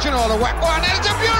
All the way. Oh, and it's a beautiful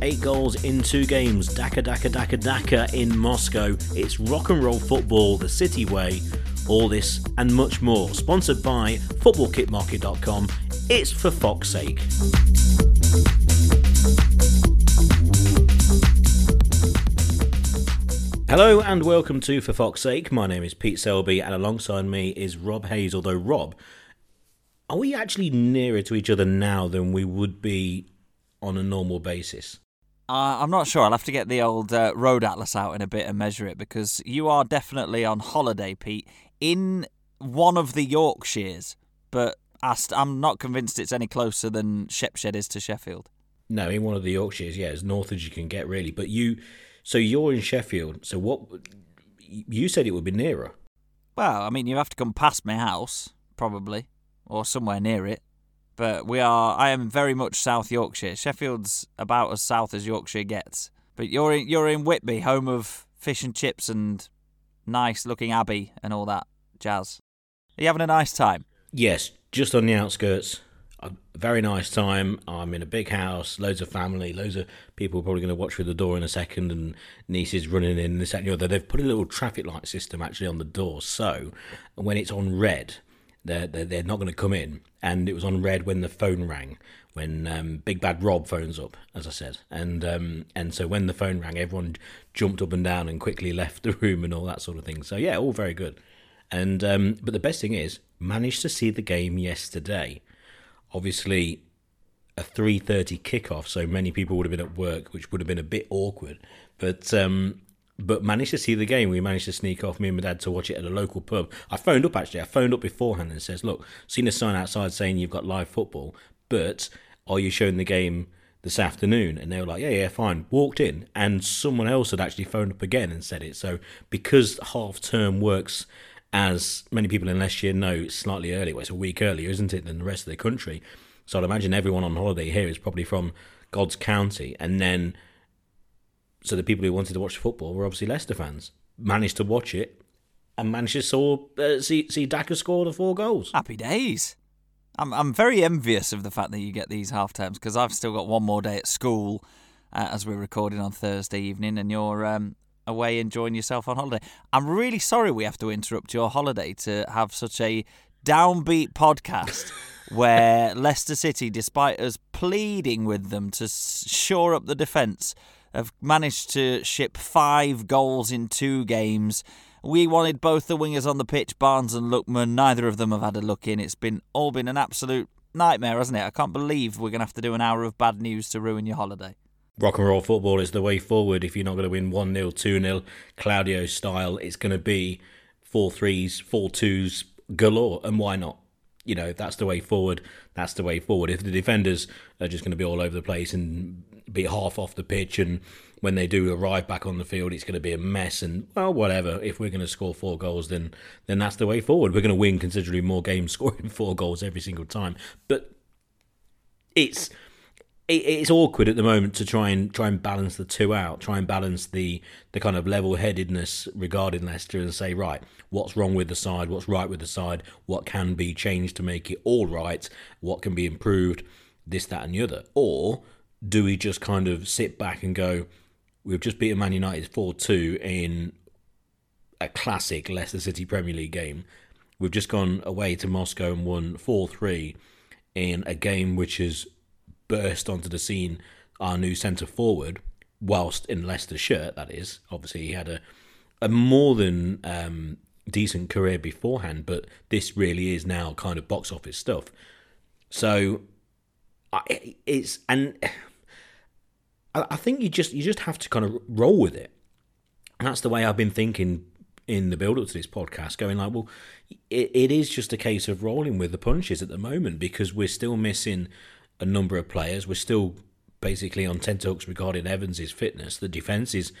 Eight goals in two games. Daka Daka Daka Daka in Moscow. It's rock and roll football the City way. All this and much more. Sponsored by FootballKitMarket.com. It's for Fox's sake. Hello and welcome to For Fox's Sake. My name is Pete Selby, and alongside me is Rob Hayes. Although Rob, are we actually nearer to each other now than we would be on a normal basis? Uh, I'm not sure. I'll have to get the old uh, road atlas out in a bit and measure it because you are definitely on holiday, Pete, in one of the Yorkshires. But I'm not convinced it's any closer than Shepshed is to Sheffield. No, in one of the Yorkshires, yeah, as north as you can get, really. But you, so you're in Sheffield. So what? You said it would be nearer. Well, I mean, you have to come past my house, probably, or somewhere near it. But we are. I am very much South Yorkshire. Sheffield's about as south as Yorkshire gets. But you're in, you're in Whitby, home of fish and chips and nice looking abbey and all that jazz. Are you having a nice time? Yes, just on the outskirts. A very nice time. I'm in a big house, loads of family, loads of people probably going to watch through the door in a second, and nieces running in, the. They've put a little traffic light system actually on the door, so when it's on red, they're, they're, not going to come in. And it was on red when the phone rang, when um, Big Bad Rob phones up, as I said. And um, and so when the phone rang, everyone jumped up and down and quickly left the room and all that sort of thing. So yeah, all very good. And um, but the best thing is, managed to see the game yesterday. Obviously, a three thirty kickoff, so many people would have been at work, which would have been a bit awkward. But um, but managed to see the game. We managed to sneak off me and my dad to watch it at a local pub. I phoned up actually. I phoned up beforehand and says, "Look, seen a sign outside saying you've got live football, but are you showing the game this afternoon?" And they were like, "Yeah, yeah, fine." Walked in, and someone else had actually phoned up again and said it. So because half term works, as many people in Leicestershire know, slightly earlier. Well, it's a week earlier, isn't it, than the rest of the country? So I'd imagine everyone on holiday here is probably from God's County, and then so the people who wanted to watch football were obviously Leicester fans. Managed to watch it and managed to saw, uh, see see Daka score the four goals. Happy days. I'm I'm very envious of the fact that you get these half terms because I've still got one more day at school uh, as we're recording on Thursday evening, and you're um, away enjoying yourself on holiday. I'm really sorry we have to interrupt your holiday to have such a downbeat podcast where Leicester City, despite us pleading with them to shore up the defence, have managed to ship five goals in two games. We wanted both the wingers on the pitch, Barnes and Lookman. Neither of them have had a look in. It's been all been an absolute nightmare, hasn't it? I can't believe we're going to have to do an hour of bad news to ruin your holiday. Rock and roll football is the way forward. If you're not going to win 1 0, 2 0, Claudio style, it's going to be 4 3s, 4 2s galore. And why not? You know, that's the way forward, that's the way forward. If the defenders are just going to be all over the place and be half off the pitch, and when they do arrive back on the field, it's going to be a mess. And well, whatever. If we're going to score four goals, then then that's the way forward. We're going to win considerably more games scoring four goals every single time. But it's it, it's awkward at the moment to try and try and balance the two out, try and balance the the kind of level headedness regarding Leicester and say, right, what's wrong with the side, what's right with the side, what can be changed to make it all right, what can be improved, this, that, and the other, or do we just kind of sit back and go, we've just beaten Man United four two in a classic Leicester City Premier League game. We've just gone away to Moscow and won 4 3 in a game which has burst onto the scene our new centre forward, whilst in Leicester's shirt, that is. Obviously, he had a, a more than um, decent career beforehand, but this really is now kind of box office stuff. So it's and I think you just you just have to kind of roll with it. And that's the way I've been thinking in the build up to this podcast, going like, well, it, it is just a case of rolling with the punches at the moment because we're still missing a number of players. We're still basically on tenterhooks regarding Evans' fitness. The defence is,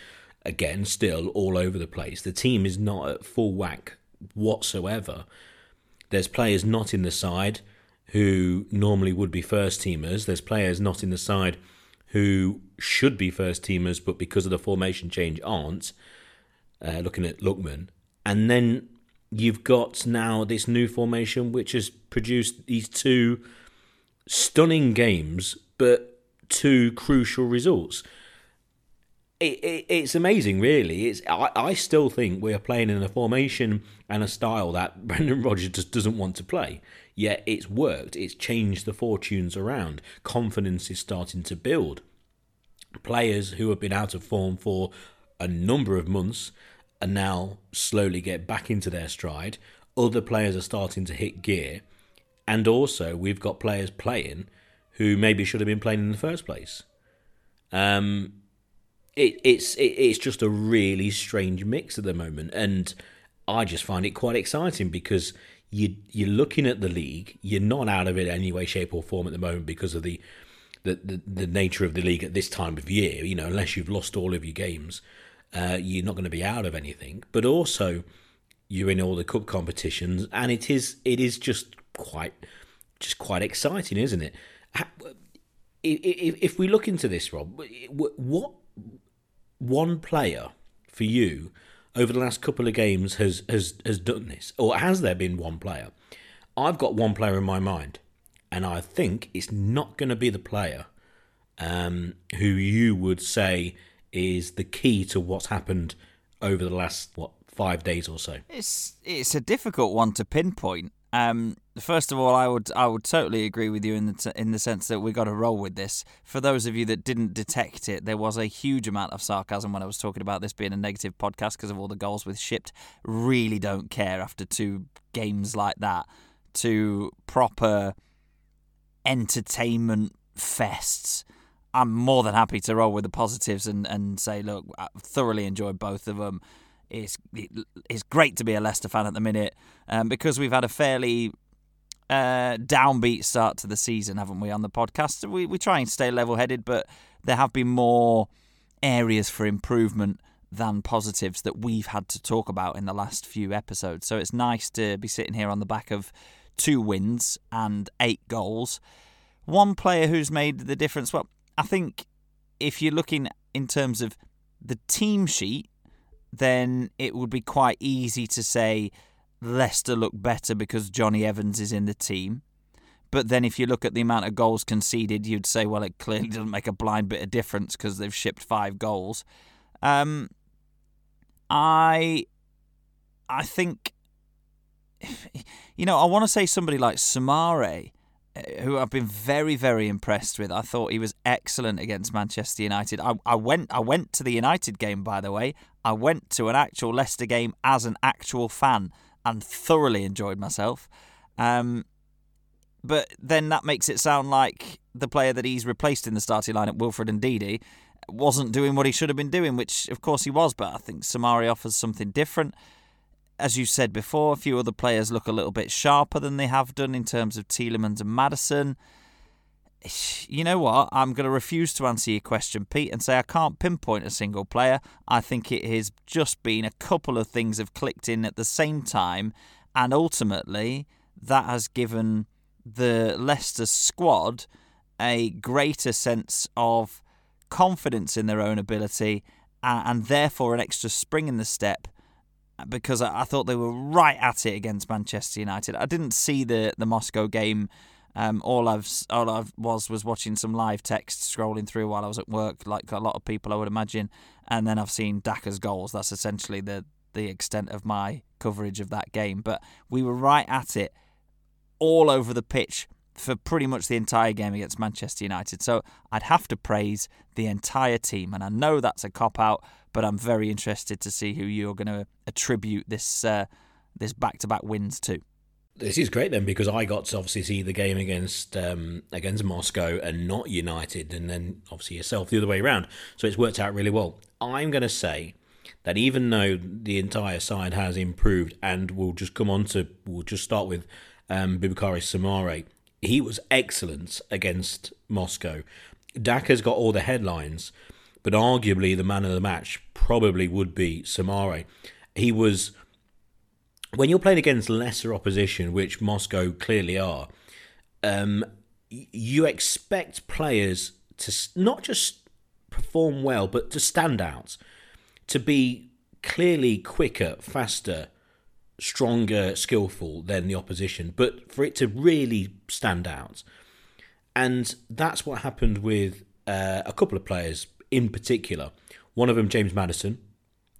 again, still all over the place. The team is not at full whack whatsoever. There's players not in the side who normally would be first teamers. There's players not in the side who should be first teamers, but because of the formation change aren't. Uh, looking at Lookman. And then you've got now this new formation which has produced these two stunning games, but two crucial results. It, it, it's amazing, really. It's I, I still think we're playing in a formation and a style that Brendan Rodgers just doesn't want to play. Yet it's worked. It's changed the fortunes around. Confidence is starting to build. Players who have been out of form for a number of months and now slowly get back into their stride. Other players are starting to hit gear. And also, we've got players playing who maybe should have been playing in the first place. Um, it, it's it, it's just a really strange mix at the moment, and I just find it quite exciting because you you're looking at the league. You're not out of it any way, shape, or form at the moment because of the the, the, the nature of the league at this time of year. You know, unless you've lost all of your games, uh, you're not going to be out of anything. But also, you're in all the cup competitions, and it is it is just quite just quite exciting, isn't it? If we look into this, Rob, what one player for you over the last couple of games has has has done this, or has there been one player? I've got one player in my mind, and I think it's not going to be the player um, who you would say is the key to what's happened over the last what five days or so. It's it's a difficult one to pinpoint. Um, first of all, I would I would totally agree with you in the t- in the sense that we got to roll with this. For those of you that didn't detect it, there was a huge amount of sarcasm when I was talking about this being a negative podcast because of all the goals with shipped. Really don't care after two games like that to proper entertainment fests. I'm more than happy to roll with the positives and, and say, look, I thoroughly enjoyed both of them. It's it's great to be a Leicester fan at the minute um, because we've had a fairly uh, downbeat start to the season, haven't we? On the podcast, we we try and stay level headed, but there have been more areas for improvement than positives that we've had to talk about in the last few episodes. So it's nice to be sitting here on the back of two wins and eight goals. One player who's made the difference. Well, I think if you're looking in terms of the team sheet, then it would be quite easy to say Leicester look better because Jonny Evans is in the team. But then if you look at the amount of goals conceded, you'd say, well, it clearly doesn't make a blind bit of difference because they've shipped five goals. Um, I, I think, you know, I want to say somebody like Soumaré, who I've been very, very impressed with. I thought he was excellent against Manchester United. I, I went I went to the United game, by the way. I went to an actual Leicester game as an actual fan and thoroughly enjoyed myself. Um, but then that makes it sound like the player that he's replaced in the starting lineup, Wilfred and Ndidi, wasn't doing what he should have been doing, which of course he was. But I think Soumaré offers something different as you said before, a few other players look a little bit sharper than they have done in terms of Tielemans and Maddison. You know what? I'm going to refuse to answer your question, Pete, and say I can't pinpoint a single player. I think it has just been a couple of things have clicked in at the same time, and ultimately that has given the Leicester squad a greater sense of confidence in their own ability and therefore an extra spring in the step because I, thought they were right at it against Manchester United. I didn't see the the Moscow game. Um, all I've all I was was watching some live text scrolling through while I was at work, like a lot of people I would imagine, and then I've seen Daka's goals. That's essentially the the extent of my coverage of that game. But we were right at it, all over the pitch for pretty much the entire game against Manchester United. So I'd have to praise the entire team, and I know that's a cop out but I'm very interested to see who you're going to attribute this uh, this back to back wins to. This is great then because I got to obviously see the game against um, against Moscow and not United, and then obviously yourself the other way around. So it's worked out really well. I'm going to say that even though the entire side has improved, and we'll just come on to we'll just start with um, Boubakary Soumaré. he was excellent against Moscow. Daka's got all the headlines, but arguably the man of the match probably would be Soumaré. He was when you're playing against lesser opposition, which Moscow clearly are. Um, you expect players to not just perform well, but to stand out, to be clearly quicker, faster, stronger, skillful than the opposition, but for it to really stand out. And that's what happened with uh, a couple of players in particular. One of them, James Maddison,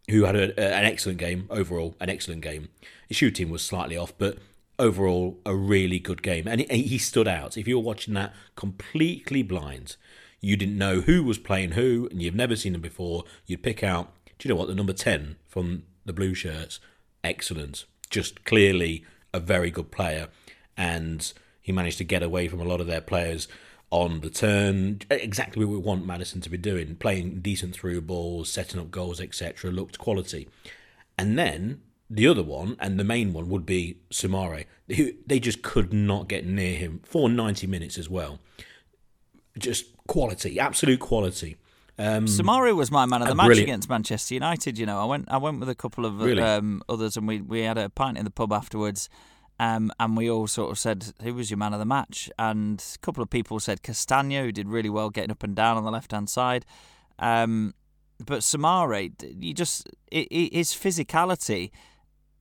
who had a, an excellent game overall, an excellent game. His shooting was slightly off, but overall a really good game, and he, stood out. If you were watching that completely blind, you didn't know who was playing who, and you've never seen them before. You'd pick out, do you know what, the number ten from the blue shirts excellent. Just clearly a very good player, and he managed to get away from a lot of their players on the turn. Exactly what we want Maddison to be doing, playing decent through balls, setting up goals, etc. Looked quality, and then the other one and the main one would be Soumaré. Who they just could not get near him for ninety minutes as well. Just quality, absolute quality. Um, was my man of the match brilliant. against Manchester United. You know, I went I went with a couple of Really? um, others, and we we had a pint in the pub afterwards. Um, and we all sort of said, who was your man of the match? And a couple of people said Castagne, who did really well getting up and down on the left hand side. Um, but Soumaré, you just i i his physicality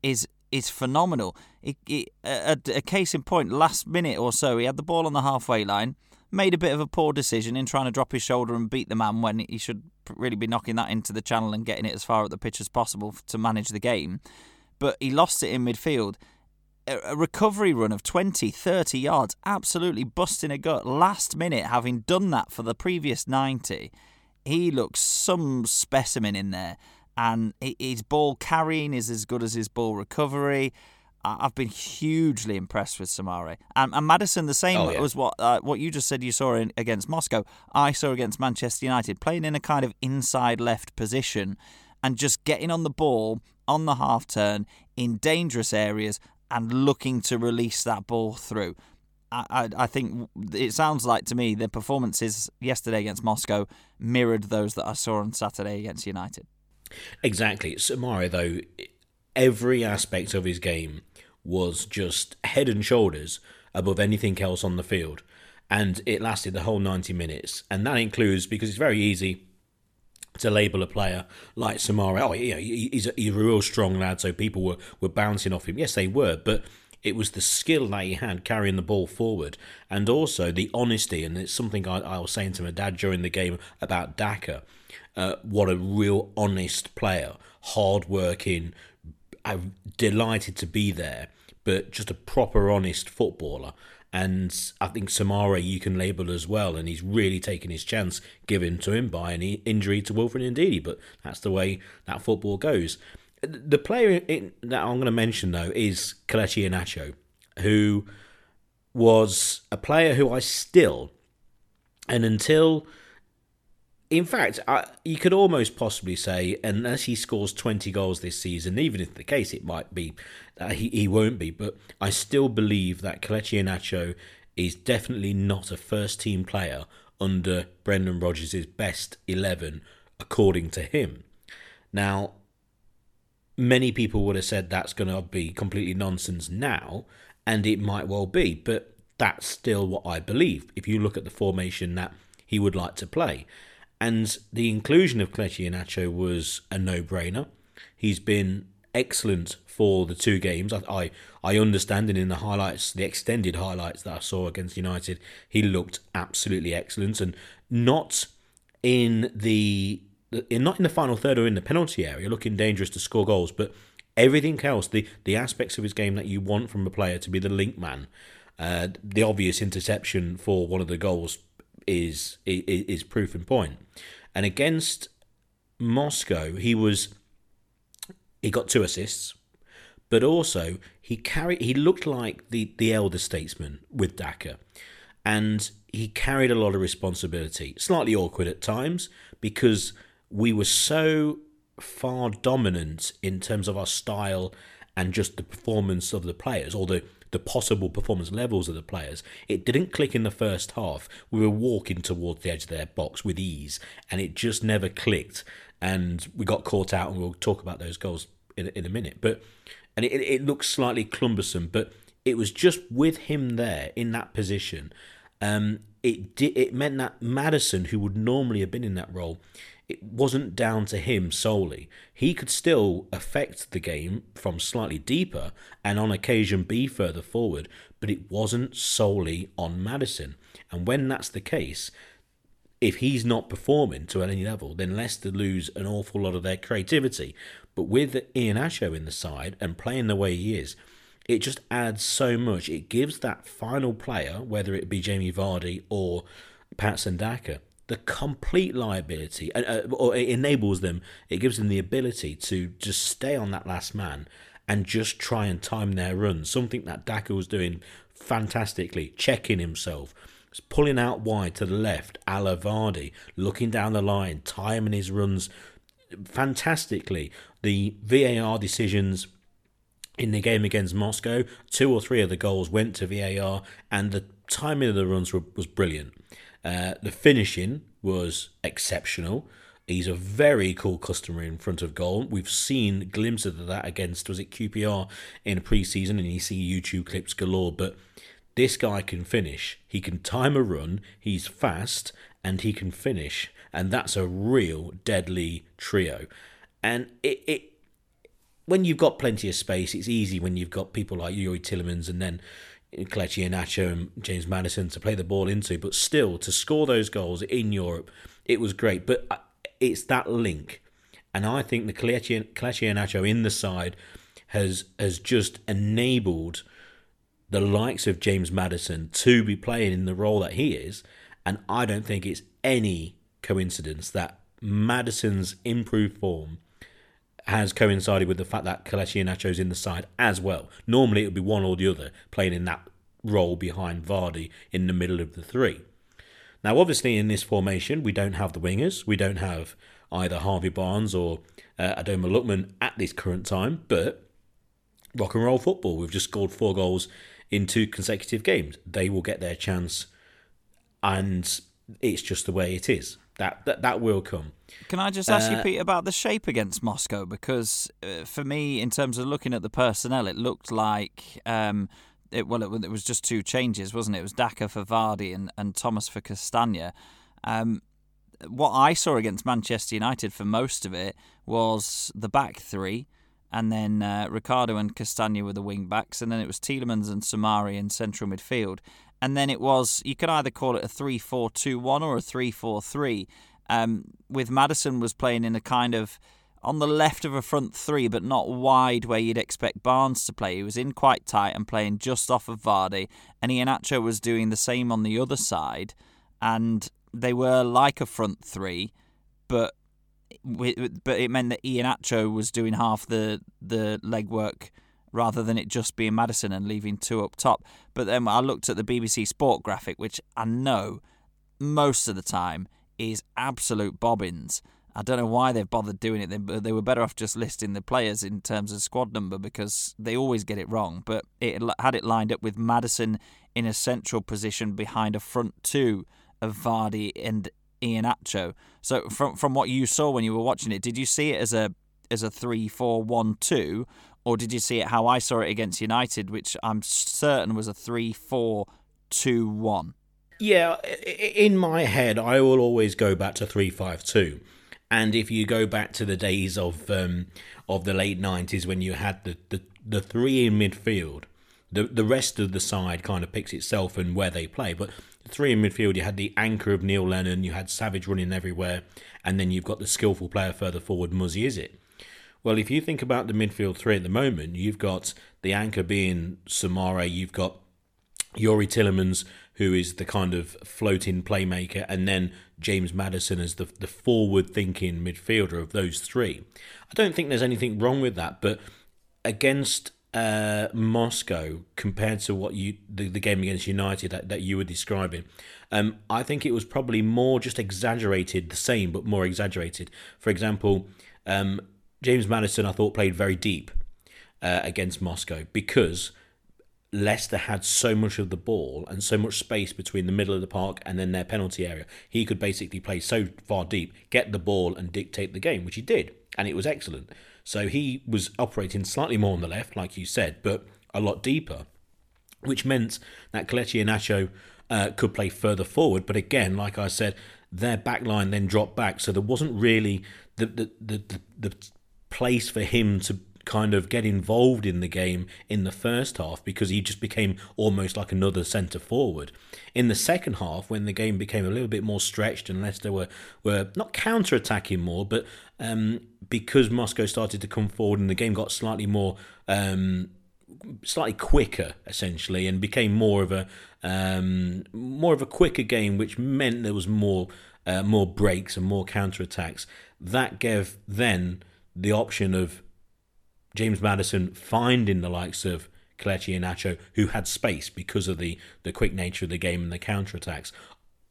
is is phenomenal. He, he, a, a case in point, last minute or so, he had the ball on the halfway line, made a bit of a poor decision in trying to drop his shoulder and beat the man when he should really be knocking that into the channel and getting it as far up the pitch as possible to manage the game. But he lost it in midfield. A a recovery run of 20, 30 yards, absolutely busting a gut last minute, having done that for the previous 90. He looks some specimen in there, and his ball carrying is as good as his ball recovery. I've been hugely impressed with Soumaré and, and Maddison. The same Oh, yeah. was what uh, what you just said you saw in, against Moscow. I saw against Manchester United, playing in a kind of inside left position and just getting on the ball on the half turn in dangerous areas and looking to release that ball through. I, I, I think it sounds like to me the performances yesterday against Moscow mirrored those that I saw on Saturday against United. Exactly. Soumaré, though, every aspect of his game was just head and shoulders above anything else on the field. And it lasted the whole 90 minutes. And that includes, because it's very easy to label a player like Soumaré, oh, yeah, he- he's a, he's a real strong lad, so people were, were bouncing off him. Yes, they were, but it was the skill that he had carrying the ball forward and also the honesty. And it's something I, I was saying to my dad during the game about Daka. Uh, what a real honest player, hard working. I'm delighted to be there, but just a proper honest footballer. And I think Soumaré you can label as well, and he's really taken his chance given to him by an injury to Wilfred Ndidi. But that's the way that football goes. The player in, that I'm going to mention though is Kelechi Iheanacho, who was a player who I still, and until in fact, I, you could almost possibly say, unless he scores 20 goals this season, even if the case it might be, uh, he, he won't be, but I still believe that Kelechi Iheanacho is definitely not a first team player under Brendan Rodgers' best 11, according to him. Now, many people would have said that's going to be completely nonsense now, and it might well be, but that's still what I believe. If you look at the formation that he would like to play, and the inclusion of Kelechi Iheanacho was a no-brainer. He's been excellent for the two games. I, I I understand, and in the highlights, the extended highlights that I saw against United, he looked absolutely excellent, and not in the in not in the final third or in the penalty area, looking dangerous to score goals, but everything else, the the aspects of his game that you want from a player to be the link man, uh, the obvious interception for one of the goals is is, is proof in point. And against Moscow, he was he got two assists, but also he carried he looked like the the elder statesman with Daka, and he carried a lot of responsibility. Slightly awkward at times because we were so far dominant in terms of our style and just the performance of the players the the possible performance levels of the players. It didn't click in the first half. We were walking towards the edge of their box with ease, and it just never clicked. And we got caught out, and we'll talk about those goals in, in a minute. But and it, it looks slightly clumbersome, but it was just with him there in that position. Um, it it meant that Maddison, who would normally have been in that role, it wasn't down to him solely. He could still affect the game from slightly deeper and on occasion be further forward, but it wasn't solely on Maddison. And when that's the case, if he's not performing to any level, then Leicester lose an awful lot of their creativity. But with Iheanacho in the side and playing the way he is, it just adds so much. It gives that final player, whether it be Jamie Vardy or Pat Daka, the complete liability, uh, or it enables them, it gives them the ability to just stay on that last man and just try and time their runs. Something that Daka was doing fantastically, checking himself, pulling out wide to the left, Alavardi, looking down the line, timing his runs fantastically. The VAR decisions in the game against Moscow, two or three of the goals went to VAR, and the timing of the runs were, was brilliant. Uh, the finishing was exceptional. He's a very cool customer in front of goal. We've seen glimpses of that against was it QPR in a preseason, and you see YouTube clips galore. But this guy can finish. He can time a run. He's fast, and he can finish, and that's a real deadly trio. And it, it when you've got plenty of space, it's easy when you've got people like Youri Tielemans and then Kelechi Iheanacho and James Maddison to play the ball into. But still, to score those goals in Europe, it was great. But uh, it's that link. And I think the Kelechi Iheanacho in the side has has just enabled the likes of James Maddison to be playing in the role that he is. And I don't think it's any coincidence that Maddison's improved form has coincided with the fact that Kelechi Iheanacho's in the side as well. Normally it would be one or the other playing in that role behind Vardy in the middle of the three. Now, obviously, in this formation, we don't have the wingers. We don't have either Harvey Barnes or uh, Ademola Lookman at this current time, but rock and roll football. We've just scored four goals in two consecutive games. They will get their chance, and it's just the way it is. That that, that will come. Can I just ask Uh, you, Pete, about the shape against Moscow? Because uh, for me, in terms of looking at the personnel, it looked like um, it, well, it, it was just two changes, wasn't it? It was Daka for Vardy and, and Thomas for Castagne. Um, what I saw against Manchester United for most of it was the back three, and then uh, Ricardo and Castagne were the wing backs, and then it was Tielemans and Soumaré in central midfield. And then it was, you could either call it a 3 4 2 1 or a 3 4 3. Um, with Maddison was playing in a kind of on the left of a front three, but not wide where you'd expect Barnes to play. He was in quite tight and playing just off of Vardy, and Iheanacho was doing the same on the other side, and they were like a front three, but but it meant that Iheanacho was doing half the the legwork rather than it just being Maddison and leaving two up top. But then I looked at the BBC Sport graphic, which I know most of the time is absolute bobbins. I don't know why they've bothered doing it. They, they were better off just listing the players in terms of squad number because they always get it wrong. But it had it lined up with Maddison in a central position behind a front two of Vardy and Iheanacho. So from from what you saw when you were watching it, did you see it as a as a three four one two, or did you see it how I saw it against United, which I'm certain was a three four two one? Yeah, in my head, I will always go back to three five two, and if you go back to the days of um, of the late nineties when you had the, the, the three in midfield, the the rest of the side kind of picks itself and where they play. But three in midfield, you had the anchor of Neil Lennon, you had Savage running everywhere, and then you've got the skillful player further forward, Muzzy is it? Well, if you think about the midfield three at the moment, you've got the anchor being Soumaré, you've got Youri Tielemans, who is the kind of floating playmaker, and then James Maddison as the the forward thinking midfielder of those three. I don't think there's anything wrong with that, but against uh, Moscow compared to what you the, the game against United that, that you were describing, um, I think it was probably more just exaggerated, the same but more exaggerated. For example, um, James Maddison I thought played very deep uh, against Moscow because Leicester had so much of the ball and so much space between the middle of the park and then their penalty area. He could basically play so far deep, get the ball and dictate the game, which he did, and it was excellent. So he was operating slightly more on the left, like you said, but a lot deeper, which meant that Kelechi Iheanacho uh, could play further forward. But again, like I said, their back line then dropped back, so there wasn't really the the, the, the, the place for him to kind of get involved in the game in the first half because he just became almost like another centre forward. In the second half, when the game became a little bit more stretched and Leicester were, were not counter attacking more, but um, because Moscow started to come forward and the game got slightly more. Um, slightly quicker essentially and became more of a um, more of a quicker game which meant there was more uh, more breaks and more counter attacks that gave then the option of James Maddison finding the likes of Kelechi Nacho, who had space because of the, the quick nature of the game and the counter attacks.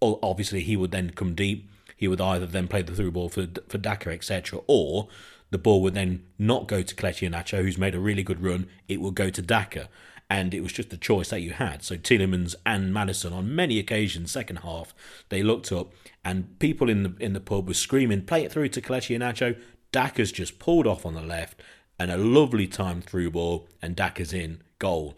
Obviously, he would then come deep. He would either then play the through ball for for Daka, etc., or the ball would then not go to Kelechi Nacho, who's made a really good run. It would go to Daka, and it was just the choice that you had. So Tielemans and Maddison, on many occasions, second half, they looked up, and people in the in the pub were screaming, "Play it through to Kelechi Nacho." Daka's just pulled off on the left, and a lovely time through ball, and Daka's in goal.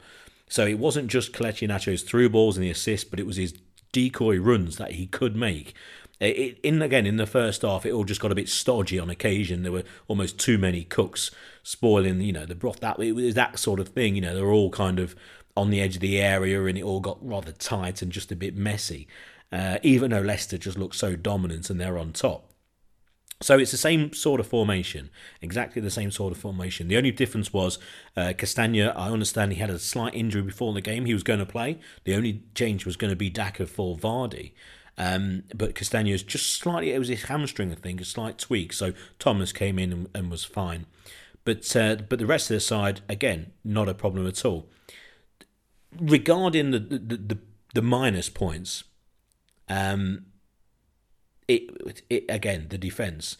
So it wasn't just Kelechi Iheanacho's through balls and the assist, but it was his decoy runs that he could make. It, in again in the first half, it all just got a bit stodgy on occasion. There were almost too many cooks spoiling, you know, the broth. That it was that sort of thing. You know, they're all kind of on the edge of the area, and it all got rather tight and just a bit messy. Uh, even though Leicester just looked so dominant and they're on top. So it's the same sort of formation, exactly the same sort of formation. The only difference was uh, Castagne. I understand he had a slight injury before the game. He was going to play. The only change was going to be Daka for Vardy. Um, but Castagne's just slightly, it was his hamstring, I think, a slight tweak. So Thomas came in and, and was fine. But uh, but the rest of the side, again, not a problem at all. Regarding the the, the, the minus points, um, it, it again the defense.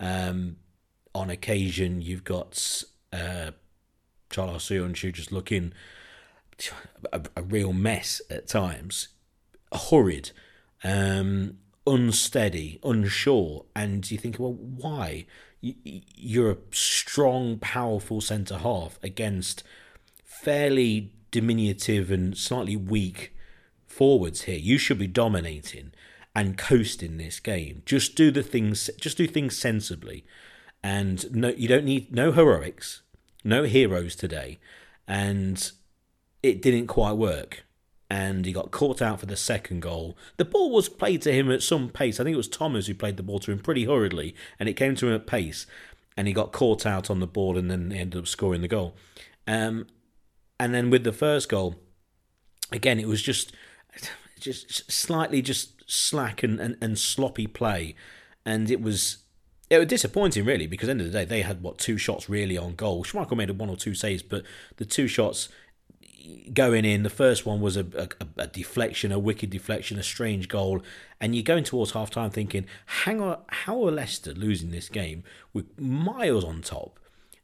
Um, on occasion, you've got uh, Çağlar Söyüncü just looking a, a, real mess at times, hurried, um, unsteady, unsure, and you think, well, why? You're a strong, powerful centre half against fairly diminutive and slightly weak forwards here. You should be dominating and coast in this game. Just do the things. Just do things sensibly, and no, you don't need no heroics, no heroes today, and it didn't quite work. And he got caught out for the second goal. The ball was played to him at some pace. I think it was Thomas who played the ball to him pretty hurriedly, and it came to him at pace. And he got caught out on the ball, and then ended up scoring the goal. Um, and then with the first goal, again, it was just just slightly just slack and, and, and sloppy play, and it was it was disappointing really because at the end of the day they had what two shots really on goal. Schmeichel made one or two saves, but the two shots going in, the first one was a, a, a deflection, a wicked deflection, a strange goal, and you're going towards half time thinking, hang on, how are Leicester losing this game with miles on top?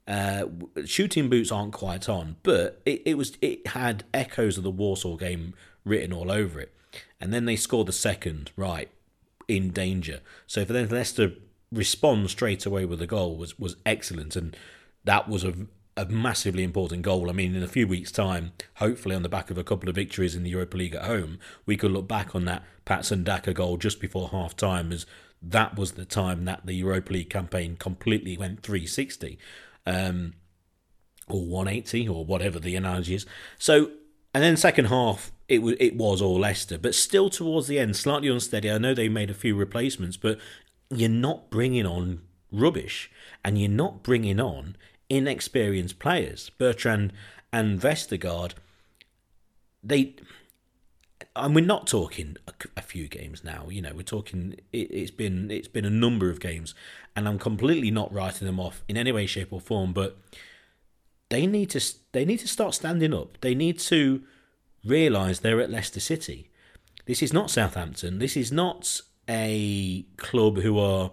Uh, shooting boots aren't quite on, but it, it was it had echoes of the Warsaw game written all over it and then they score the second, right, in danger. So for then Leicester respond straight away with a goal was, was excellent, and that was a, a massively important goal. I mean, in a few weeks' time, hopefully on the back of a couple of victories in the Europa League at home, we could look back on that Patson Daka goal just before half time as that was the time that the Europa League campaign completely went 360. Um, or 180 or whatever the analogy is. So, and then second half, it was it was all Leicester, but still towards the end, slightly unsteady. I know they made a few replacements, but you're not bringing on rubbish, and you're not bringing on inexperienced players. Bertrand and Vestergaard, they, and we're not talking a, a few games now. You know, we're talking. It, it's been it's been a number of games, and I'm completely not writing them off in any way, shape, or form. But they need to they need to start standing up. They need to realise they're at Leicester City. This is not Southampton. This is not a club who are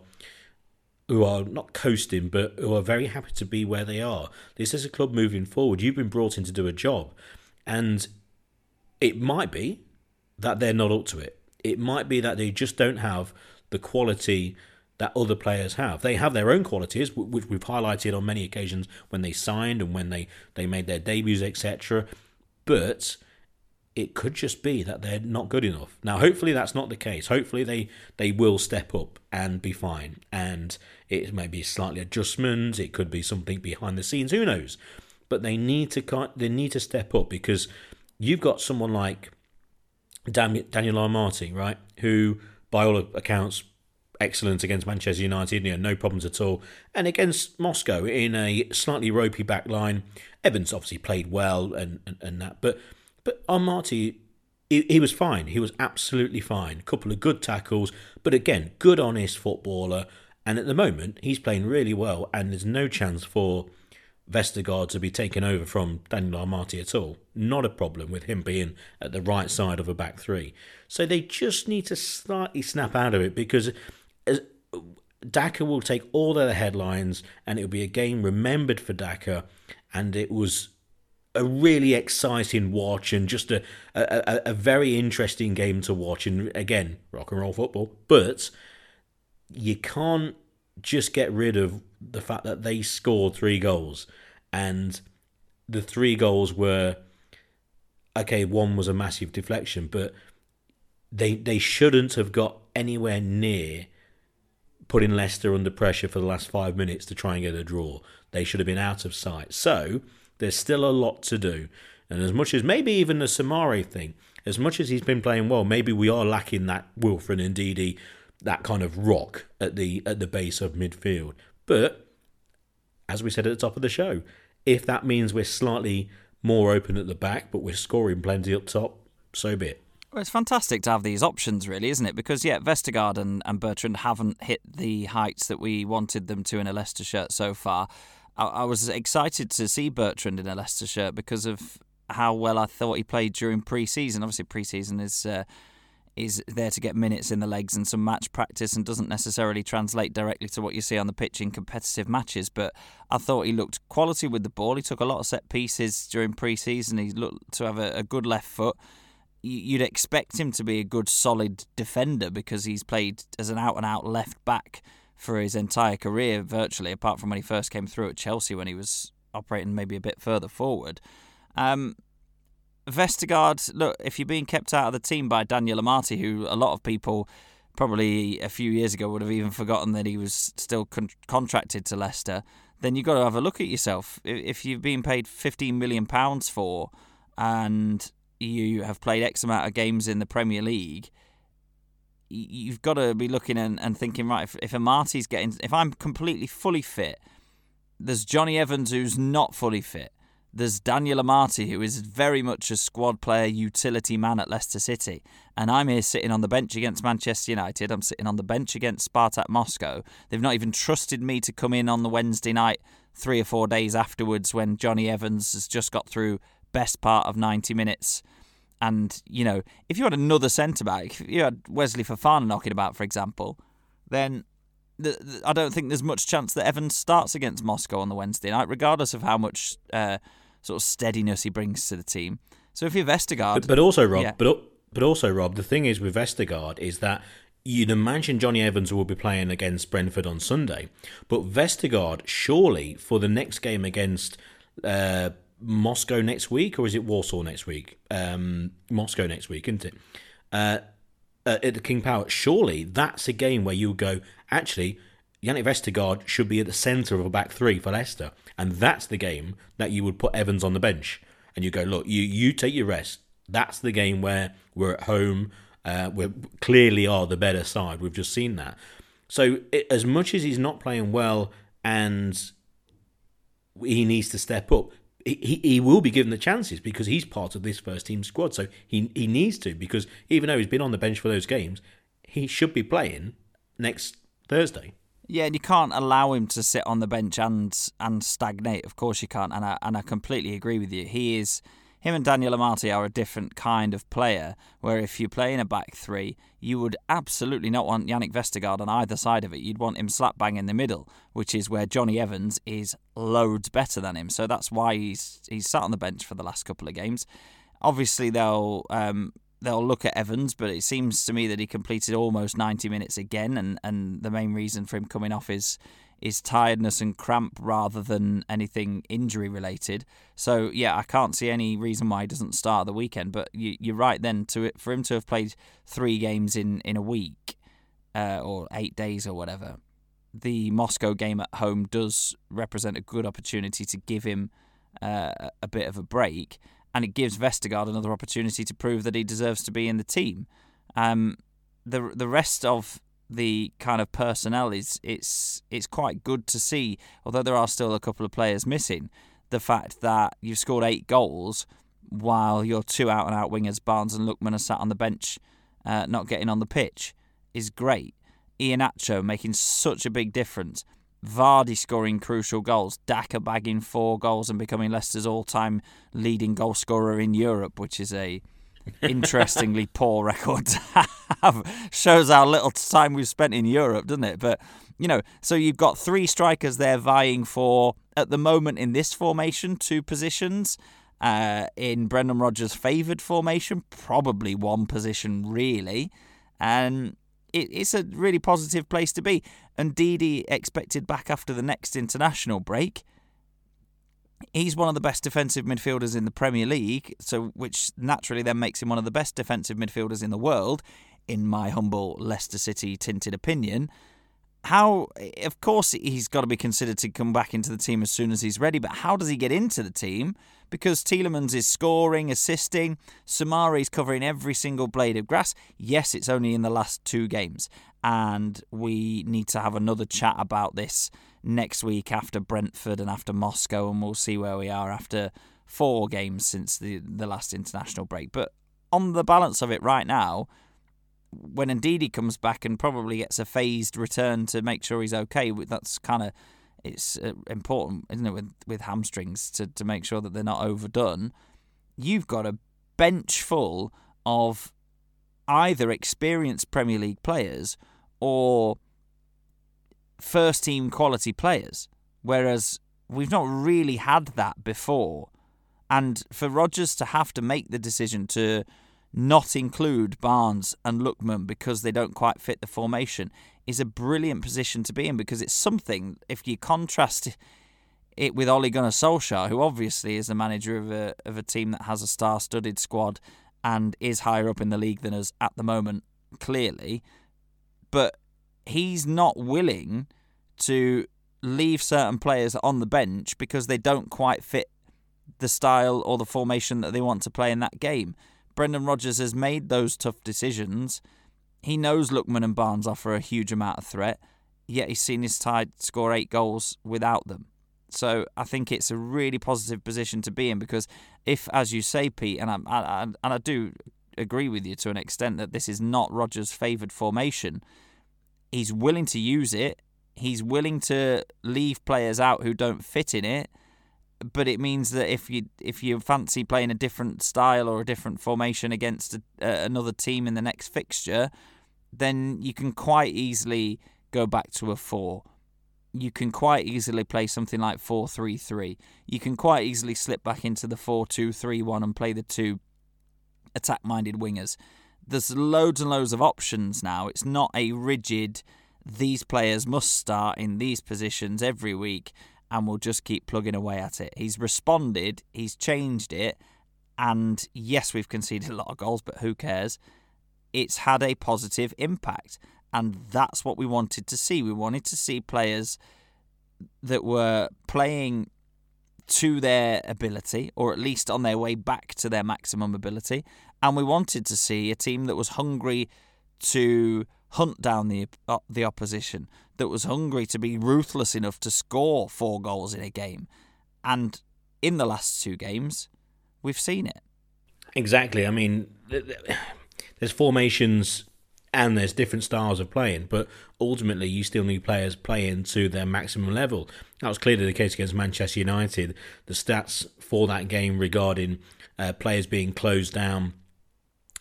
who are not coasting, but who are very happy to be where they are. This is a club moving forward. You've been brought in to do a job, And it might be that they're not up to it. It might be that they just don't have the quality that other players have. They have their own qualities, which we've highlighted on many occasions when they signed and when they, they made their debuts, etc. But it could just be that they're not good enough. Now, hopefully, that's not the case. Hopefully, they, they will step up and be fine. And it may be slightly adjustments. It could be something behind the scenes. Who knows? But they need to they need to step up because you've got someone like Daniel Amartey, right? Who, by all accounts, excellent against Manchester United, you know, no problems at all. And against Moscow in a slightly ropey back line, Evans obviously played well and, and, and that. But but Amartey, he, he was fine. He was absolutely fine. A couple of good tackles, but again, good honest footballer. And at the moment, he's playing really well, and there's no chance for Vestergaard to be taken over from Daniel Amartey at all. Not a problem with him being at the right side of a back three. So they just need to slightly snap out of it because Daka will take all their headlines and it'll be a game remembered for Daka. And it was a really exciting watch and just a, a, a very interesting game to watch. And again, rock and roll football. But you can't just get rid of the fact that they scored three goals. And the three goals were okay, one was a massive deflection, but they they shouldn't have got anywhere near putting Leicester under pressure for the last five minutes to try and get a draw. They should have been out of sight. So there's still a lot to do. And as much as maybe even the Soumaré thing, as much as he's been playing well, maybe we are lacking that Wilfred Ndidi, that kind of rock at the at the base of midfield. But as we said at the top of the show, if that means we're slightly more open at the back, but we're scoring plenty up top, so be it. Well, it's fantastic to have these options, really, isn't it? Because, yeah, Vestergaard and, and Bertrand haven't hit the heights that we wanted them to in a Leicester shirt so far. I, I was excited to see Bertrand in a Leicester shirt because of how well I thought he played during pre-season. Obviously, pre-season is uh, is there to get minutes in the legs and some match practice, and doesn't necessarily translate directly to what you see on the pitch in competitive matches. But I thought he looked quality with the ball. He took a lot of set pieces during pre-season. He looked to have a, a good left foot you'd expect him to be a good, solid defender because he's played as an out and out left back for his entire career, virtually, apart from when he first came through at Chelsea when he was operating maybe a bit further forward. Um, Vestergaard, look, if you're being kept out of the team by Daniel Amartey, who a lot of people probably a few years ago would have even forgotten that he was still con- contracted to Leicester, then you've got to have a look at yourself. If you've been paid £15 million for and you have played X amount of games in the Premier League, you've got to be looking and, and thinking, right, if, if Amartey's getting, if I'm completely fully fit, there's Jonny Evans who's not fully fit. There's Daniel Amartey, who is very much a squad player, utility man at Leicester City. And I'm here sitting on the bench against Manchester United. I'm sitting on the bench against Spartak Moscow. They've not even trusted me to come in on the Wednesday night three or four days afterwards when Jonny Evans has just got through best part of 90 minutes. And, you know, if you had another centre back, if you had Wesley Fofana knocking about, for example, then the, the, I don't think there's much chance that Evans starts against Moscow on the Wednesday night, regardless of how much uh, sort of steadiness he brings to the team. So if you're Vestergaard. But, but also, Rob, yeah. but, but also, Rob, the thing is with Vestergaard is that you'd imagine Jonny Evans will be playing against Brentford on Sunday, but Vestergaard surely for the next game against uh, Moscow next week, or is it Warsaw next week? Um, Moscow next week, isn't it? Uh, uh, at the King Power, surely that's a game where you go, actually, Jannik Vestergaard should be at the centre of a back three for Leicester. And that's the game that you would put Evans on the bench. And you go, look, you, you take your rest. That's the game where we're at home. Uh, we clearly are the better side. We've just seen that. So, it, as much as he's not playing well and he needs to step up, he, he will be given the chances because he's part of this first team squad. So he he needs to because even though he's been on the bench for those games, he should be playing next Thursday. Yeah, and you can't allow him to sit on the bench and and stagnate. Of course you can't, and I and I completely agree with you. He is him and Daniel Amartey are a different kind of player. Where if you play in a back three, you would absolutely not want Jannik Vestergaard on either side of it. You'd want him slap bang in the middle, which is where Jonny Evans is loads better than him. So that's why he's he's sat on the bench for the last couple of games. Obviously, they'll um, they'll look at Evans, but it seems to me that he completed almost 90 minutes again, and, and the main reason for him coming off is is tiredness and cramp rather than anything injury related. So yeah, I can't see any reason why he doesn't start the weekend. But you, you're right then to for him to have played three games in in a week uh, or eight days or whatever. The Moscow game at home does represent a good opportunity to give him uh, a bit of a break, and it gives Vestergaard another opportunity to prove that he deserves to be in the team. Um, the the rest of the kind of personnel is it's it's quite good to see. Although there are still a couple of players missing, the fact that you've scored eight goals while your two out and out wingers Barnes and Lookman are sat on the bench, uh, not getting on the pitch, is great. Iheanacho making such a big difference. Vardy scoring crucial goals. Daka bagging four goals and becoming Leicester's all-time leading goal scorer in Europe, which is a interestingly poor record to have. Shows how little time we've spent in Europe, doesn't it? But you know, so you've got three strikers there vying for at the moment in this formation two positions. Uh, in Brendan Rodgers' favoured formation, probably one position really, and it, it's a really positive place to be. And Ndidi expected back after the next international break he's one of the best defensive midfielders in the Premier League, so which naturally then makes him one of the best defensive midfielders in the world, in my humble Leicester City tinted opinion. How, of course, he's got to be considered to come back into the team as soon as he's ready, but how does he get into the team? Because Tielemans is scoring, assisting, Soumaré's covering every single blade of grass. Yes, it's only in the last two games, and we need to have another chat about this next week after Brentford and after Moscow, and we'll see where we are after four games since the the last international break. But on the balance of it right now, when Ndidi comes back and probably gets a phased return to make sure he's okay, that's kind of it's uh, important, isn't it, with with hamstrings to to make sure that they're not overdone. You've got a bench full of either experienced Premier League players or first team quality players, whereas we've not really had that before. And for Rodgers to have to make the decision to not include Barnes and Lookman because they don't quite fit the formation is a brilliant position to be in because it's something, if you contrast it with Ole Gunnar Solskjaer, who obviously is the manager of a, of a team that has a star studded squad and is higher up in the league than us at the moment, clearly. But he's not willing to leave certain players on the bench because they don't quite fit the style or the formation that they want to play in that game. Brendan Rodgers has made those tough decisions. He knows Lookman and Barnes offer a huge amount of threat, yet he's seen his side score eight goals without them. So I think it's a really positive position to be in because if, as you say, Pete, and I, I and I do agree with you to an extent that this is not Rodgers' favoured formation, he's willing to use it. He's willing to leave players out who don't fit in it. But it means that if you if you fancy playing a different style or a different formation against a, uh, another team in the next fixture, then you can quite easily go back to a four. You can quite easily play something like four three three. You can quite easily slip back into the four two three one and play the two attack minded wingers there's loads and loads of options now. It's not a rigid, these players must start in these positions every week and we'll just keep plugging away at it. He's responded, he's changed it, and yes, we've conceded a lot of goals, but who cares? It's had a positive impact, and that's what we wanted to see. We wanted to see players that were playing to their ability, or at least on their way back to their maximum ability. And we wanted to see a team that was hungry to hunt down the uh, the opposition, that was hungry to be ruthless enough to score four goals in a game. And in the last two games, we've seen it. Exactly. I mean, there's formations and there's different styles of playing, but ultimately you still need players playing to their maximum level. That was clearly the case against Manchester United. The stats for that game regarding uh, players being closed down,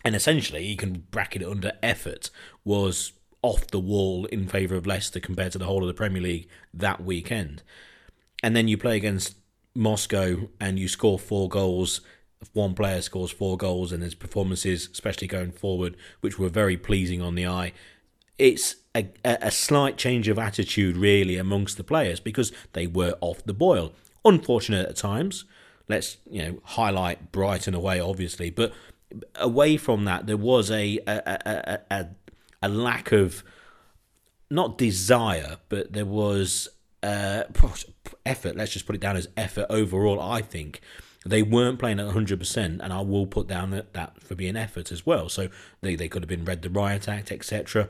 and essentially you can bracket it under effort was off the wall in favour of Leicester compared to the whole of the Premier League that weekend. And then you play against Moscow and you score four goals. One player scores four goals, and his performances, especially going forward, which were very pleasing on the eye. It's a, a slight change of attitude, really, amongst the players because they were off the boil. Unfortunate at times. Let's you know highlight Brighton away, obviously, but away from that, there was a a, a, a, a lack of not desire, but there was uh, effort. Let's just put it down as effort overall. I think they weren't playing at 100%, and I will put down that, that for being effort as well. So they, they could have been read the riot act, etc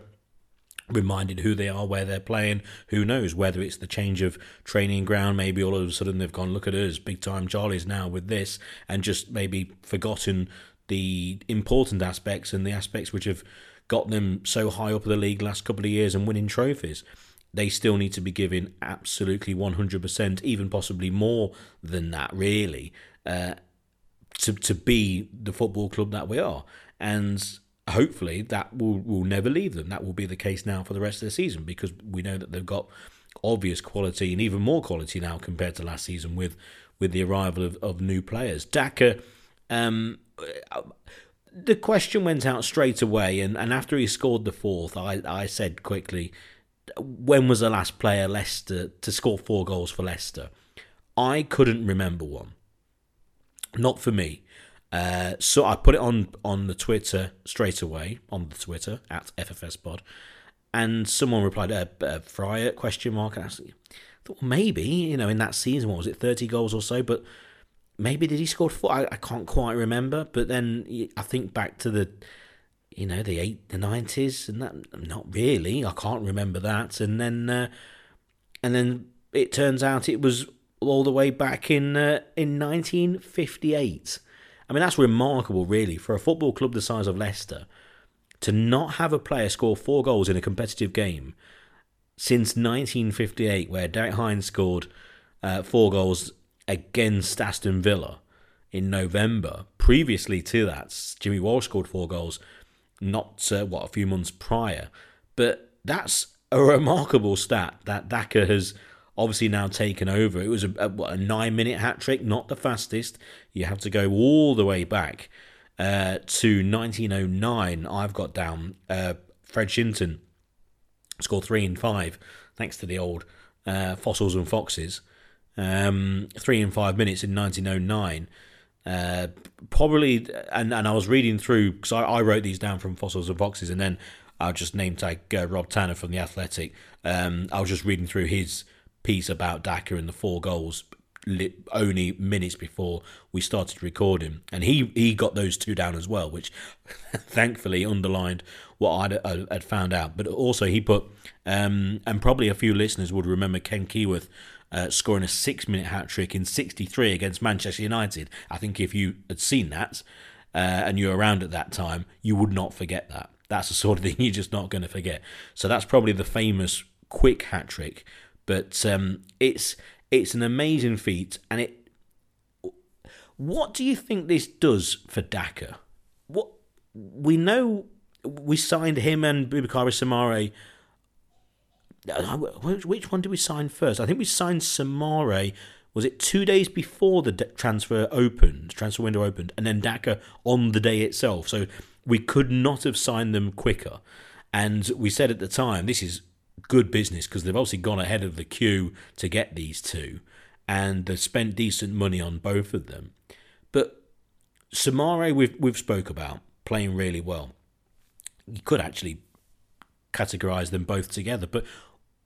reminded who they are, where they're playing. Who knows whether it's the change of training ground? Maybe all of a sudden they've gone, look at us, big time Charlie's now with this, and just maybe forgotten the important aspects and the aspects which have got them so high up the league last couple of years and winning trophies. They still need to be giving absolutely 100%, even possibly more than that, really, uh, to, to be the football club that we are. And hopefully that will, will never leave them. That will be the case now for the rest of the season because we know that they've got obvious quality and even more quality now compared to last season with with the arrival of, of new players. Daka, um, the question went out straight away, and, and after he scored the fourth, I, I said quickly, when was the last player Leicester to score four goals for Leicester? I couldn't remember one. Not for me. Uh, so I put it on on the Twitter straight away on the Twitter at FFS Pod, and someone replied, uh, uh, "Fryer?" Question mark. And I thought maybe you know in that season, what was it, thirty goals or so? But maybe did he score four? I, I can't quite remember. But then I think back to the you know the eight the nineties and that not really. I can't remember that. And then uh, and then it turns out it was all the way back in uh, in nineteen fifty eight. I mean, that's remarkable, really, for a football club the size of Leicester to not have a player score four goals in a competitive game since 1958, where Derek Hines scored uh, four goals against Aston Villa in November. Previously to that, Jimmy Walsh scored four goals, not uh, what a few months prior. But that's a remarkable stat that Daka has obviously now taken over. It was a, a, what, a nine minute hat trick, not the fastest. You have to go all the way back uh, to 1909. I've got down uh, Fred Shinton scored three and five, thanks to the old uh, fossils and foxes. Um, three and five minutes in 1909. Uh, probably, and, and I was reading through because I, I wrote these down from fossils and foxes, and then I'll just name tag uh, Rob Tanner from the Athletic. Um, I was just reading through his piece about Daka and the four goals only minutes before we started recording, and he he got those two down as well, which thankfully underlined what I'd, uh, I'd found out. But also he put, um, and probably a few listeners would remember Ken Keyworth. Uh, scoring a six-minute hat trick in '63 against Manchester United. I think if you had seen that uh, and you were around at that time, you would not forget that. That's the sort of thing you're just not going to forget. So that's probably the famous quick hat trick but um, it's it's an amazing feat, and it. What do you think this does for Daka? What we know, we signed him and Boubakary Soumaré. Uh, which one did we sign first? I think we signed Soumaré. Was it two days before the transfer opened, transfer window opened, and then Daka on the day itself? So we could not have signed them quicker. And we said at the time, this is good business because they've obviously gone ahead of the queue to get these two, and they've spent decent money on both of them. But Soumaré, we've we've spoke about playing really well. You could actually categorise them both together, but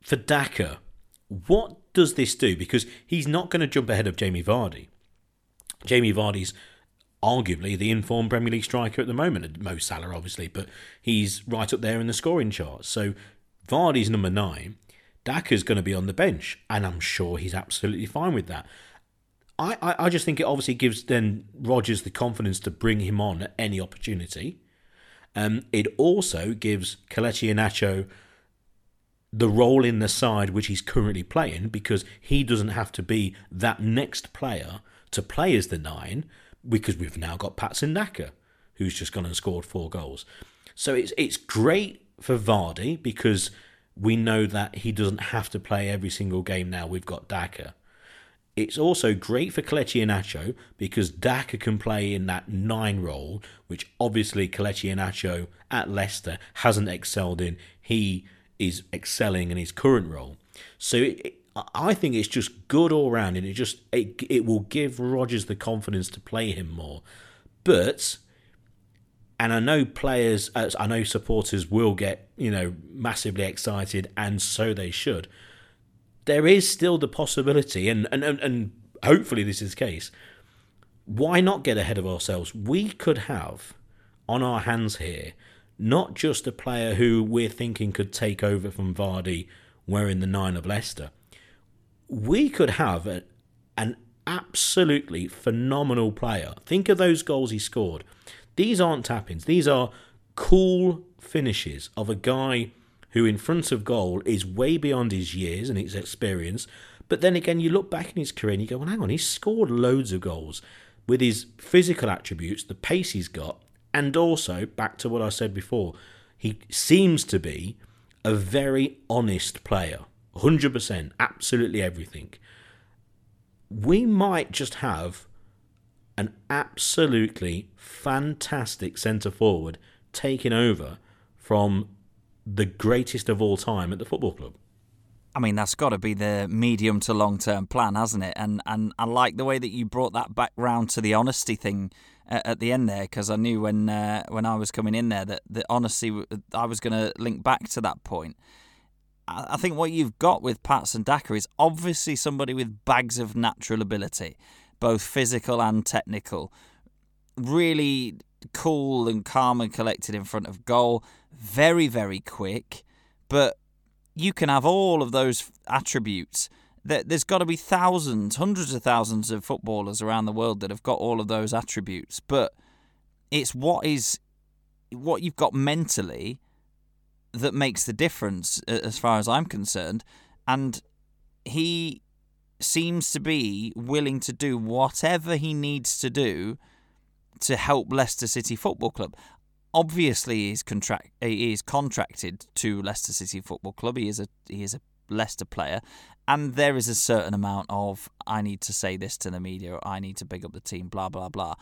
for Daka, what does this do? Because he's not going to jump ahead of Jamie Vardy. Jamie Vardy's arguably the informed Premier League striker at the moment. Mo Salah, obviously, but he's right up there in the scoring charts. So Vardy's number nine. Daka's going to be on the bench, and I'm sure he's absolutely fine with that. I, I, I just think it obviously gives then Rodgers the confidence to bring him on at any opportunity. Um, it also gives Kelechi Iheanacho the role in the side which he's currently playing because he doesn't have to be that next player to play as the nine because we've now got Patson Daka, who's just gone and scored four goals. So it's it's great for Vardy because we know that he doesn't have to play every single game now. We've got Daka. It's also great for Kelechi Iheanacho because Daka can play in that nine role, which obviously Kelechi Iheanacho at Leicester hasn't excelled in. He is excelling in his current role. So it, I think it's just good all round, and it just it it will give Rodgers the confidence to play him more. But and I know players, I know supporters will get you know massively excited, and so they should there is still the possibility, and, and, and hopefully this is the case, why not get ahead of ourselves? We could have on our hands here not just a player who we're thinking could take over from Vardy wearing the nine of Leicester. We could have a, an absolutely phenomenal player. Think of those goals he scored. These aren't tap ins, these are cool finishes of a guy who in front of goal is way beyond his years and his experience. But then again, you look back in his career and you go, well, hang on, he's scored loads of goals with his physical attributes, the pace he's got, and also, back to what I said before, he seems to be a very honest player. 100%, absolutely everything. We might just have an absolutely fantastic centre forward taking over from the greatest of all time at the football club. I mean, that's got to be the medium to long term plan, hasn't it? And and I like the way that you brought that back round to the honesty thing uh, at the end there, because I knew when uh, when I was coming in there that the honesty I was going to link back to that point. I think what you've got with Patson Daka is obviously somebody with bags of natural ability, both physical and technical. Really cool and calm and collected in front of goal very, very quick, but you can have all of those attributes. There's got to be thousands, hundreds of thousands of footballers around the world that have got all of those attributes, but it's what is what you've got mentally that makes the difference as far as I'm concerned. And he seems to be willing to do whatever he needs to do to help Leicester City Football Club obviously he's contract he is contracted to Leicester City Football Club. He is a he is a Leicester player, and there is a certain amount of I need to say this to the media, or I need to big up the team, blah blah blah.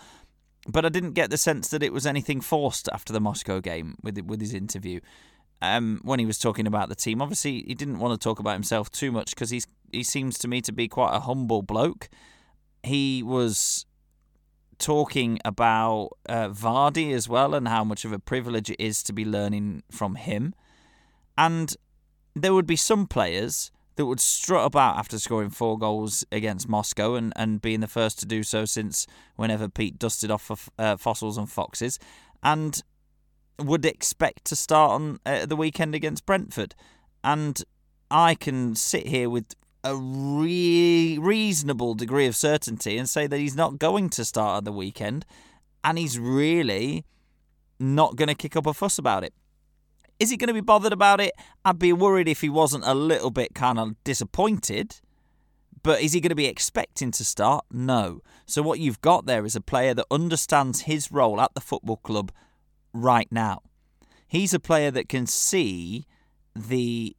But I didn't get the sense that it was anything forced after the Moscow game with with his interview. Um, when he was talking about the team, obviously he didn't want to talk about himself too much because he's he seems to me to be quite a humble bloke. He was talking about uh, Vardy as well and how much of a privilege it is to be learning from him. And there would be some players that would strut about after scoring four goals against Moscow and, and being the first to do so since whenever Pete dusted off of, uh, fossils and foxes and would expect to start on uh, the weekend against Brentford. And I can sit here with a re- reasonable degree of certainty and say that he's not going to start at the weekend and he's really not going to kick up a fuss about it. Is he going to be bothered about it? I'd be worried if he wasn't a little bit kind of disappointed. But is he going to be expecting to start? No. So what you've got there is a player that understands his role at the football club right now. He's a player that can see the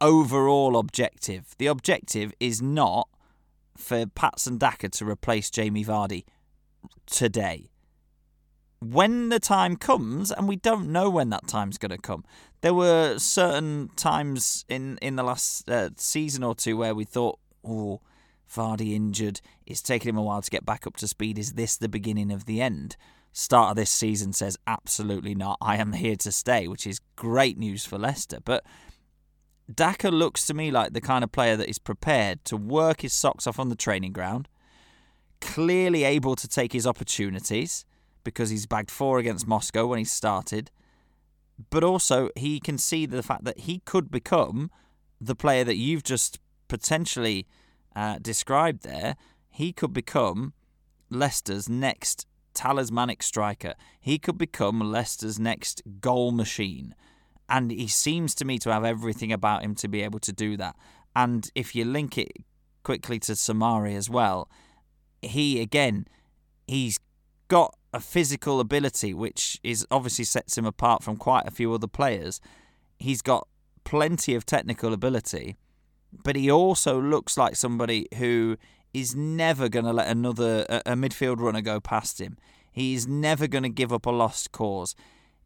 overall objective. The objective is not for Patson Daka to replace Jamie Vardy today. When the time comes, and we don't know when that time's going to come, there were certain times in, in the last uh, season or two where we thought, oh, Vardy injured, it's taken him a while to get back up to speed. Is this the beginning of the end? Start of this season says absolutely not. I am here to stay, which is great news for Leicester. But Daka looks to me like the kind of player that is prepared to work his socks off on the training ground, clearly able to take his opportunities because he's bagged four against Moscow when he started, but also he can see the fact that he could become the player that you've just potentially uh, described there. He could become Leicester's next talismanic striker. He could become Leicester's next goal machine and he seems to me to have everything about him to be able to do that. And if you link it quickly to Soumaré as well, he again He's got a physical ability which is obviously sets him apart from quite a few other players. He's got plenty of technical ability, but he also looks like somebody who is never going to let another a, a midfield runner go past him. He's never going to give up a lost cause.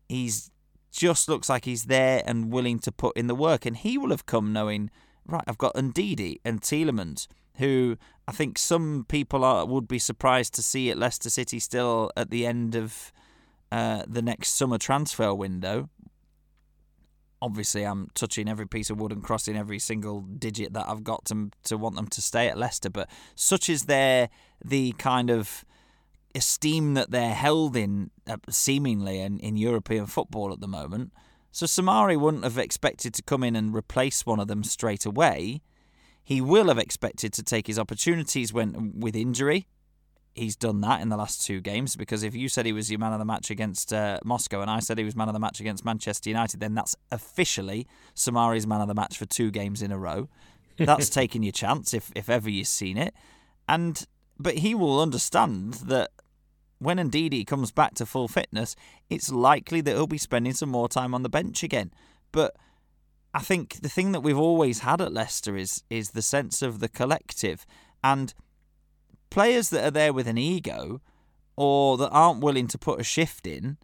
He's just looks like he's there and willing to put in the work, and he will have come knowing, right? I've got Ndidi and Tielemans, who I think some people are, would be surprised to see at Leicester City still at the end of uh, the next summer transfer window. Obviously, I'm touching every piece of wood and crossing every single digit that I've got to to want them to stay at Leicester. But such is their the kind of esteem that they're held in, uh, seemingly in, in European football at the moment. So Soumaré wouldn't have expected to come in and replace one of them straight away. He will have expected to take his opportunities when with injury. He's done that in the last two games because if you said he was your man of the match against uh, Moscow and I said he was man of the match against Manchester United, then that's officially Soumaré's man of the match for two games in a row. That's taking your chance if if ever you've seen it. And but he will understand that when Ndidi comes back to full fitness, it's likely that he'll be spending some more time on the bench again. But I think the thing that we've always had at Leicester is is the sense of the collective and players that are there with an ego or that aren't willing to put a shift in,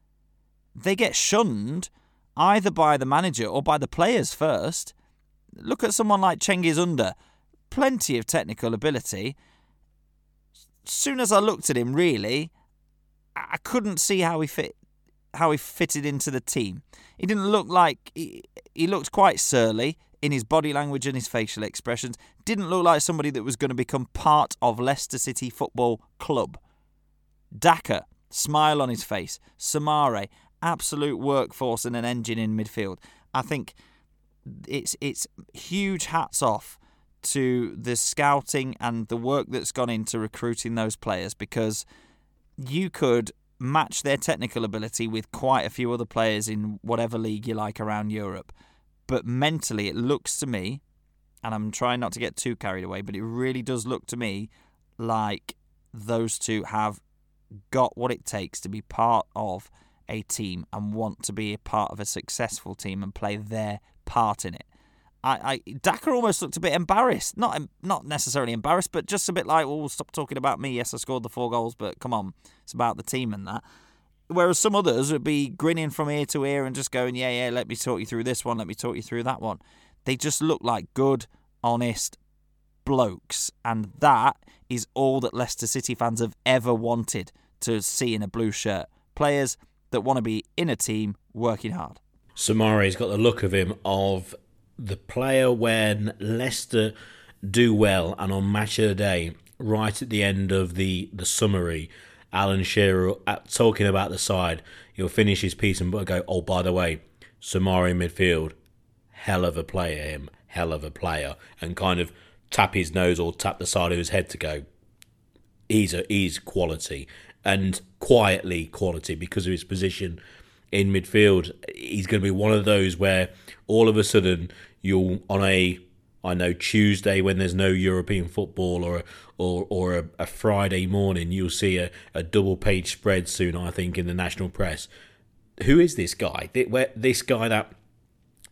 they get shunned either by the manager or by the players first. Look at someone like Cengiz Under, plenty of technical ability. Soon as I looked at him, really, I couldn't see how he fit how he fitted into the team. He didn't look like he, he looked quite surly in his body language and his facial expressions. Didn't look like somebody that was going to become part of Leicester City Football Club. Daka, smile on his face. Soumaré, absolute workforce and an engine in midfield. I think it's it's huge hats off to the scouting and the work that's gone into recruiting those players because you could match their technical ability with quite a few other players in whatever league you like around Europe. But mentally, it looks to me, and I'm trying not to get too carried away, but it really does look to me like those two have got what it takes to be part of a team and want to be a part of a successful team and play their part in it. I, I Daka almost looked a bit embarrassed. Not not necessarily embarrassed, but just a bit like, "Oh, stop talking about me. Yes, I scored the four goals, but come on, it's about the team and that." Whereas some others would be grinning from ear to ear and just going, "Yeah, yeah, let me talk you through this one. Let me talk you through that one." They just look like good, honest blokes, and that is all that Leicester City fans have ever wanted to see in a blue shirt. Players that want to be in a team working hard. Soumaré's got the look of him of the player when Leicester do well and on match of the day, right at the end of the, the summary, Alan Shearer uh, talking about the side, he'll finish his piece and go, oh, by the way, Soumaré midfield, hell of a player, him, hell of a player, and kind of tap his nose or tap the side of his head to go, he's a he's quality and quietly quality because of his position in midfield. He's going to be one of those where all of a sudden you'll on a I know Tuesday when there's no European football or or or a, a Friday morning you'll see a, a double page spread soon I think in the national press. Who is this guy? This guy that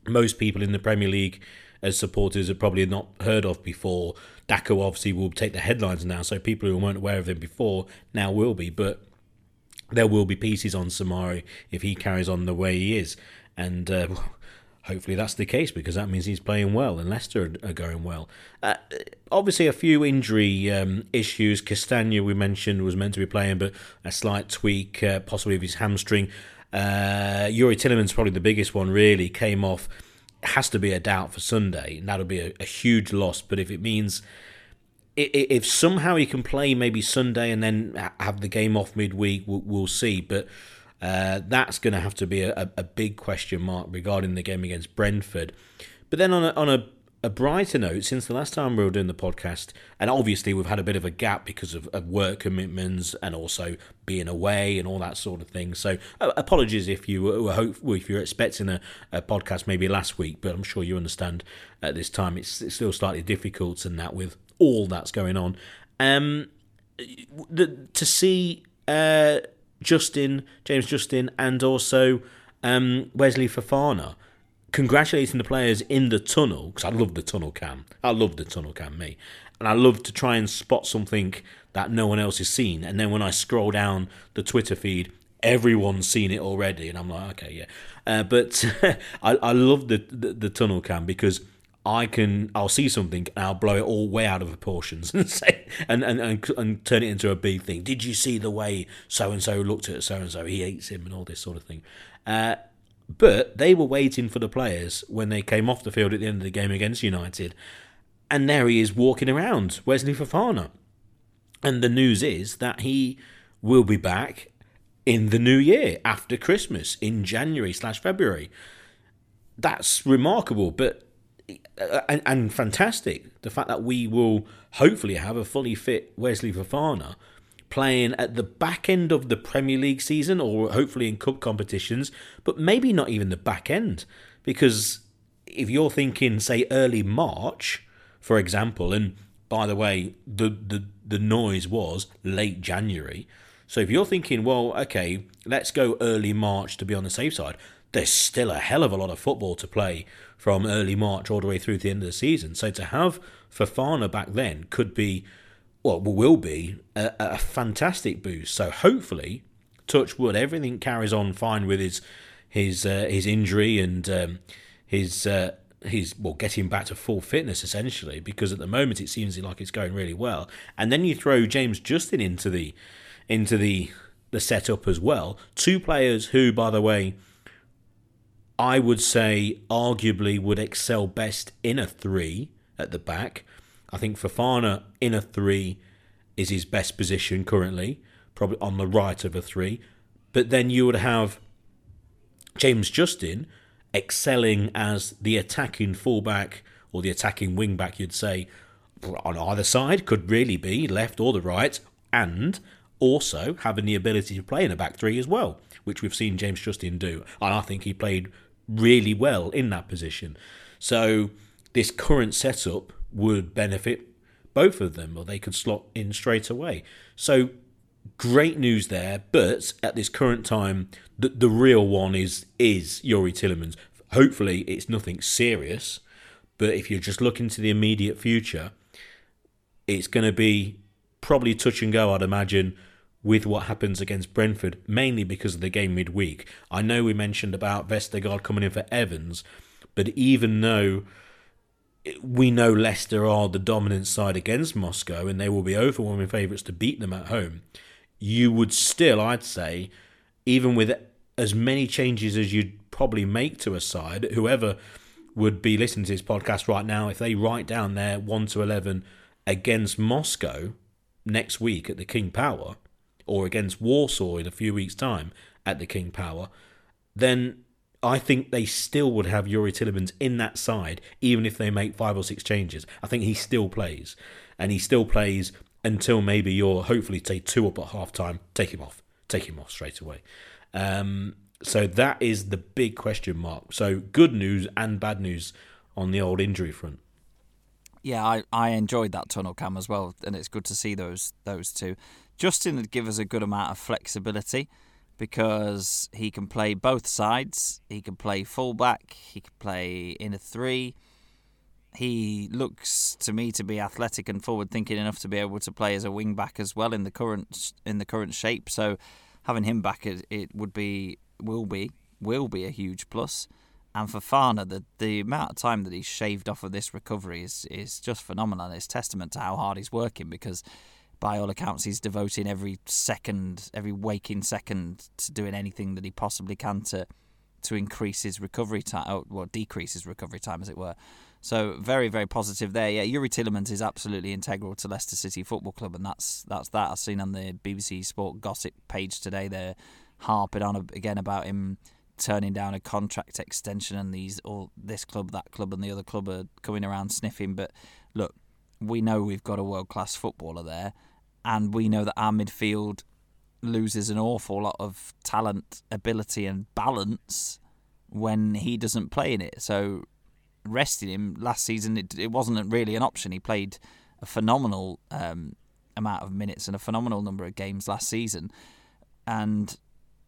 most people in the Premier League as supporters have probably not heard of before. Daka obviously will take the headlines now, so people who weren't aware of him before now will be. But there will be pieces on Soumaré if he carries on the way he is, and uh, hopefully that's the case because that means he's playing well and Leicester are going well. Uh, obviously, a few injury um, issues. Castagne, we mentioned, was meant to be playing, but a slight tweak, uh, possibly of his hamstring. Uh, Youri Tielemans, probably the biggest one, really came off. Has to be a doubt for Sunday, and that'll be a, a huge loss. But if it means if somehow he can play maybe Sunday and then have the game off midweek, we'll, we'll see. But uh, that's going to have to be a, a, big question mark regarding the game against Brentford. But then on a, on a, a, brighter note, since the last time we were doing the podcast, and obviously we've had a bit of a gap because of, of work commitments and also being away and all that sort of thing. So uh, apologies if you were if you're expecting a, a, podcast maybe last week, but I'm sure you understand at this time it's, it's still slightly difficult and that with all that's going on. Um, the, to see uh, Justin, James Justin, and also um, Wesley Fofana congratulating the players in the tunnel because I love the tunnel cam. I love the tunnel cam, me, and I love to try and spot something that no one else has seen. And then when I scroll down the Twitter feed, everyone's seen it already, and I'm like, okay, yeah. Uh, but I, I love the, the the tunnel cam because I can I'll see something and I'll blow it all way out of proportions and say and, and, and, and turn it into a big thing. Did you see the way so and so looked at so and so? He hates him and all this sort of thing. Uh, but they were waiting for the players when they came off the field at the end of the game against United. And there he is walking around, Wesley Fofana. And the news is that he will be back in the new year after Christmas in January slash February. That's remarkable, but and, and fantastic. The fact that we will hopefully have a fully fit Wesley Fofana playing at the back end of the Premier League season or hopefully in cup competitions, but maybe not even the back end. Because if you're thinking, say, early March, for example, and by the way, the, the, the noise was late January. So if you're thinking, well, okay, let's go early March to be on the safe side, there's still a hell of a lot of football to play from early March all the way through to the end of the season. So to have Fofana back then could be well, will be a, a fantastic boost. So hopefully, touch wood, everything carries on fine with his his uh, his injury and um, his uh, his well getting back to full fitness essentially. Because at the moment it seems like it's going really well. And then you throw James Justin into the into the the setup as well. Two players who, by the way, I would say arguably would excel best in a three at the back. I think Fofana in a three is his best position currently, probably on the right of a three. But then you would have James Justin excelling as the attacking fullback or the attacking wingback, you'd say, on either side, could really be left or the right, and also having the ability to play in a back three as well, which we've seen James Justin do. And I think he played really well in that position. So this current setup would benefit both of them, or they could slot in straight away. So great news there, but at this current time, the, the real one is is Youri Tielemans. Hopefully, it's nothing serious, but if you're just looking to the immediate future, it's going to be probably touch and go, I'd imagine, with what happens against Brentford, mainly because of the game midweek. I know we mentioned about Vestergaard coming in for Evans, but even though we know Leicester are the dominant side against Moscow and they will be overwhelming favourites to beat them at home, you would still, I'd say, even with as many changes as you'd probably make to a side, whoever would be listening to this podcast right now, if they write down their 1 to 11 against Moscow next week at the King Power, or against Warsaw in a few weeks' time at the King Power, then I think they still would have Youri Tielemans in that side, even if they make five or six changes. I think he still plays, and he still plays until maybe you're hopefully take two up at half time. Take him off, take him off straight away. Um, so that is the big question mark. So good news and bad news on the old injury front. Yeah, I, I enjoyed that tunnel cam as well, and it's good to see those those two. Justin would give us a good amount of flexibility because he can play both sides. He can play fullback. He can play in a three. He looks to me to be athletic and forward thinking enough to be able to play as a wing back as well in the current in the current shape. So having him back it, it would be will be will be a huge plus. And Fofana, the the amount of time that he's shaved off of this recovery is is just phenomenal. It's testament to how hard he's working because by all accounts, he's devoting every second, every waking second to doing anything that he possibly can to to increase his recovery time, or oh, decrease his recovery time, as it were. So very, very positive there. Yeah, Youri Tielemans is absolutely integral to Leicester City Football Club, and that's that's that. I've seen on the BBC Sport gossip page today they're harping on again about him turning down a contract extension, and these all this club, that club, and the other club are coming around sniffing. But look, we know we've got a world class footballer there, and we know that our midfield loses an awful lot of talent, ability, and balance when he doesn't play in it. So resting him last season, it, it wasn't really an option. He played a phenomenal um, amount of minutes and a phenomenal number of games last season. And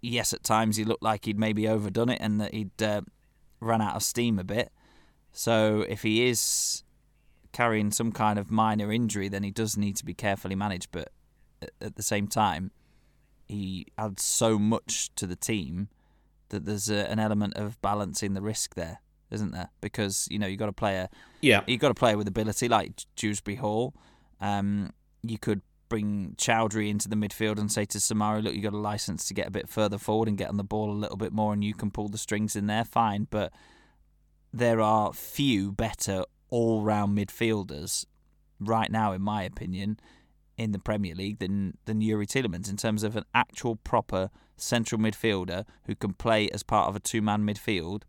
yes, at times he looked like he'd maybe overdone it and that he'd uh, run out of steam a bit. So if he is carrying some kind of minor injury, then he does need to be carefully managed. But at the same time, he adds so much to the team that there's a, an element of balancing the risk there, isn't there? Because you know you got a player, Yeah. you got a player with ability like Dewsbury Hall. Um, you could bring Choudhury into the midfield and say to Soumaré, look, you got a license to get a bit further forward and get on the ball a little bit more, and you can pull the strings in there. Fine, but there are few better all-round midfielders right now, in my opinion, in the Premier League than than Youri Tielemans in terms of an actual proper central midfielder who can play as part of a two-man midfield.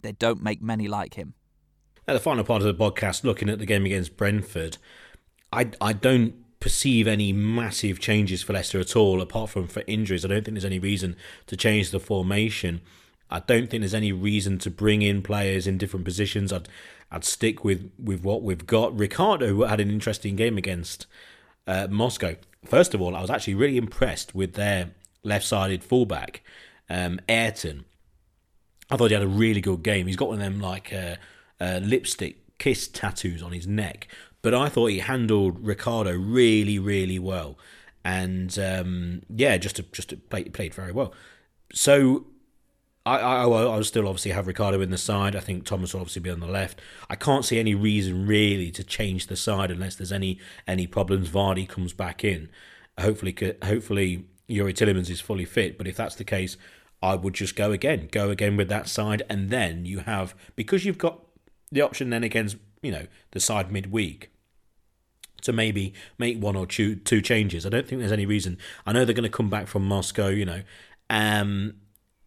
They don't make many like him. At the final part of the podcast, looking at the game against Brentford, I I don't perceive any massive changes for Leicester at all, apart from for injuries. I don't think there's any reason to change the formation. I don't think there's any reason to bring in players in different positions. I'd I'd stick with, with what we've got. Ricardo had an interesting game against uh, Moscow. First of all, I was actually really impressed with their left-sided fullback, um, Ayrton. I thought he had a really good game. He's got one of them like uh, uh, lipstick kiss tattoos on his neck, but I thought he handled Ricardo really, really well, and um, yeah, just just play, played very well. So I, I, I will still obviously have Ricardo in the side. I think Thomas will obviously be on the left. I can't see any reason really to change the side unless there's any any problems. Vardy comes back in. Hopefully, hopefully Youri Tielemans is fully fit. But if that's the case, I would just go again, go again with that side, and then you have because you've got the option then against you know the side midweek to maybe make one or two two changes. I don't think there's any reason. I know they're going to come back from Moscow, you know, um,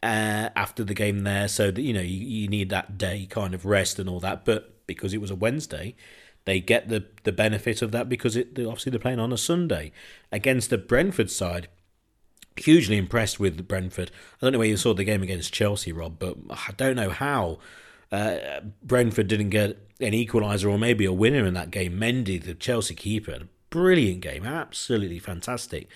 uh, after the game there, so that you know you, you need that day kind of rest and all that. But because it was a Wednesday, they get the the benefit of that because it obviously they're playing on a Sunday against the Brentford side. Hugely impressed with Brentford. I don't know where you saw the game against Chelsea, Rob, but I don't know how uh, Brentford didn't get an equaliser or maybe a winner in that game. Mendy, the Chelsea keeper, brilliant game, absolutely fantastic.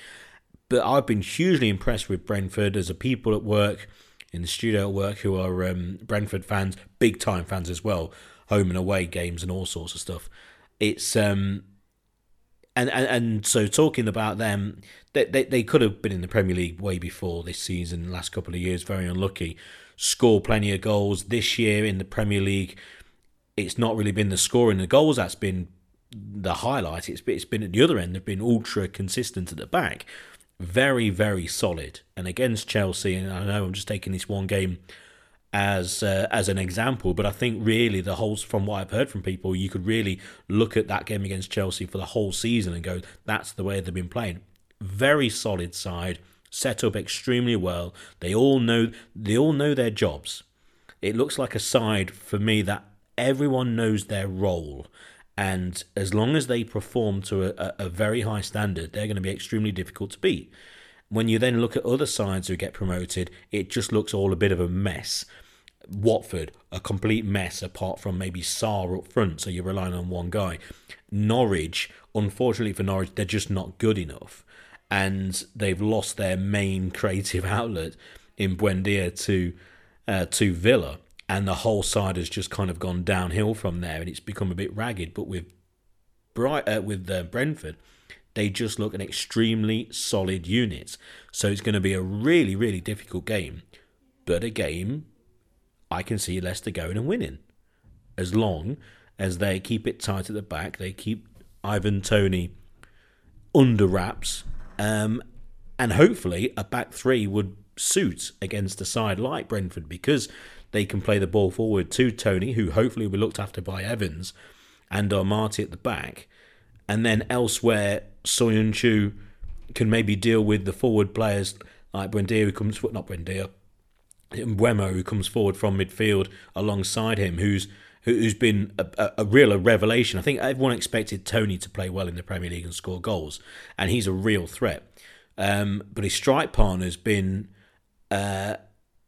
But I've been hugely impressed with Brentford as a people at work, in the studio at work, who are um, Brentford fans, big time fans as well, home and away games and all sorts of stuff. It's um, and, and and so talking about them, they, they they could have been in the Premier League way before this season. Last couple of years, very unlucky. Score plenty of goals this year in the Premier League. It's not really been the scoring the goals that's been the highlight. It's it's been at the other end. They've been ultra consistent at the back, very very solid. And against Chelsea, and I know I'm just taking this one game as uh, as an example, but I think really the whole from what I've heard from people, you could really look at that game against Chelsea for the whole season and go, that's the way they've been playing. Very solid side, set up extremely well. They all know they all know their jobs. It looks like a side for me that everyone knows their role. And as long as they perform to a, a very high standard, they're going to be extremely difficult to beat. When you then look at other sides who get promoted, it just looks all a bit of a mess. Watford, a complete mess apart from maybe Sarr up front, so you're relying on one guy. Norwich, unfortunately for Norwich, they're just not good enough. And they've lost their main creative outlet in Buendia to uh, to Villa, and the whole side has just kind of gone downhill from there, and it's become a bit ragged. But with Bright uh, with uh, Brentford, they just look an extremely solid unit. So it's going to be a really, really difficult game, but a game I can see Leicester going and winning. As long as they keep it tight at the back, they keep Ivan Toney under wraps, um, and hopefully a back three would suit against a side like Brentford because they can play the ball forward to Toney, who hopefully will be looked after by Evans, and Marty at the back. And then elsewhere, Soyuncu can maybe deal with the forward players like Buendia, who comes not Buendia, Mbeumo, who comes forward from midfield alongside him, who's who's been a, a, a real revelation. I think everyone expected Toney to play well in the Premier League and score goals, and he's a real threat. Um, but his strike partner's been uh,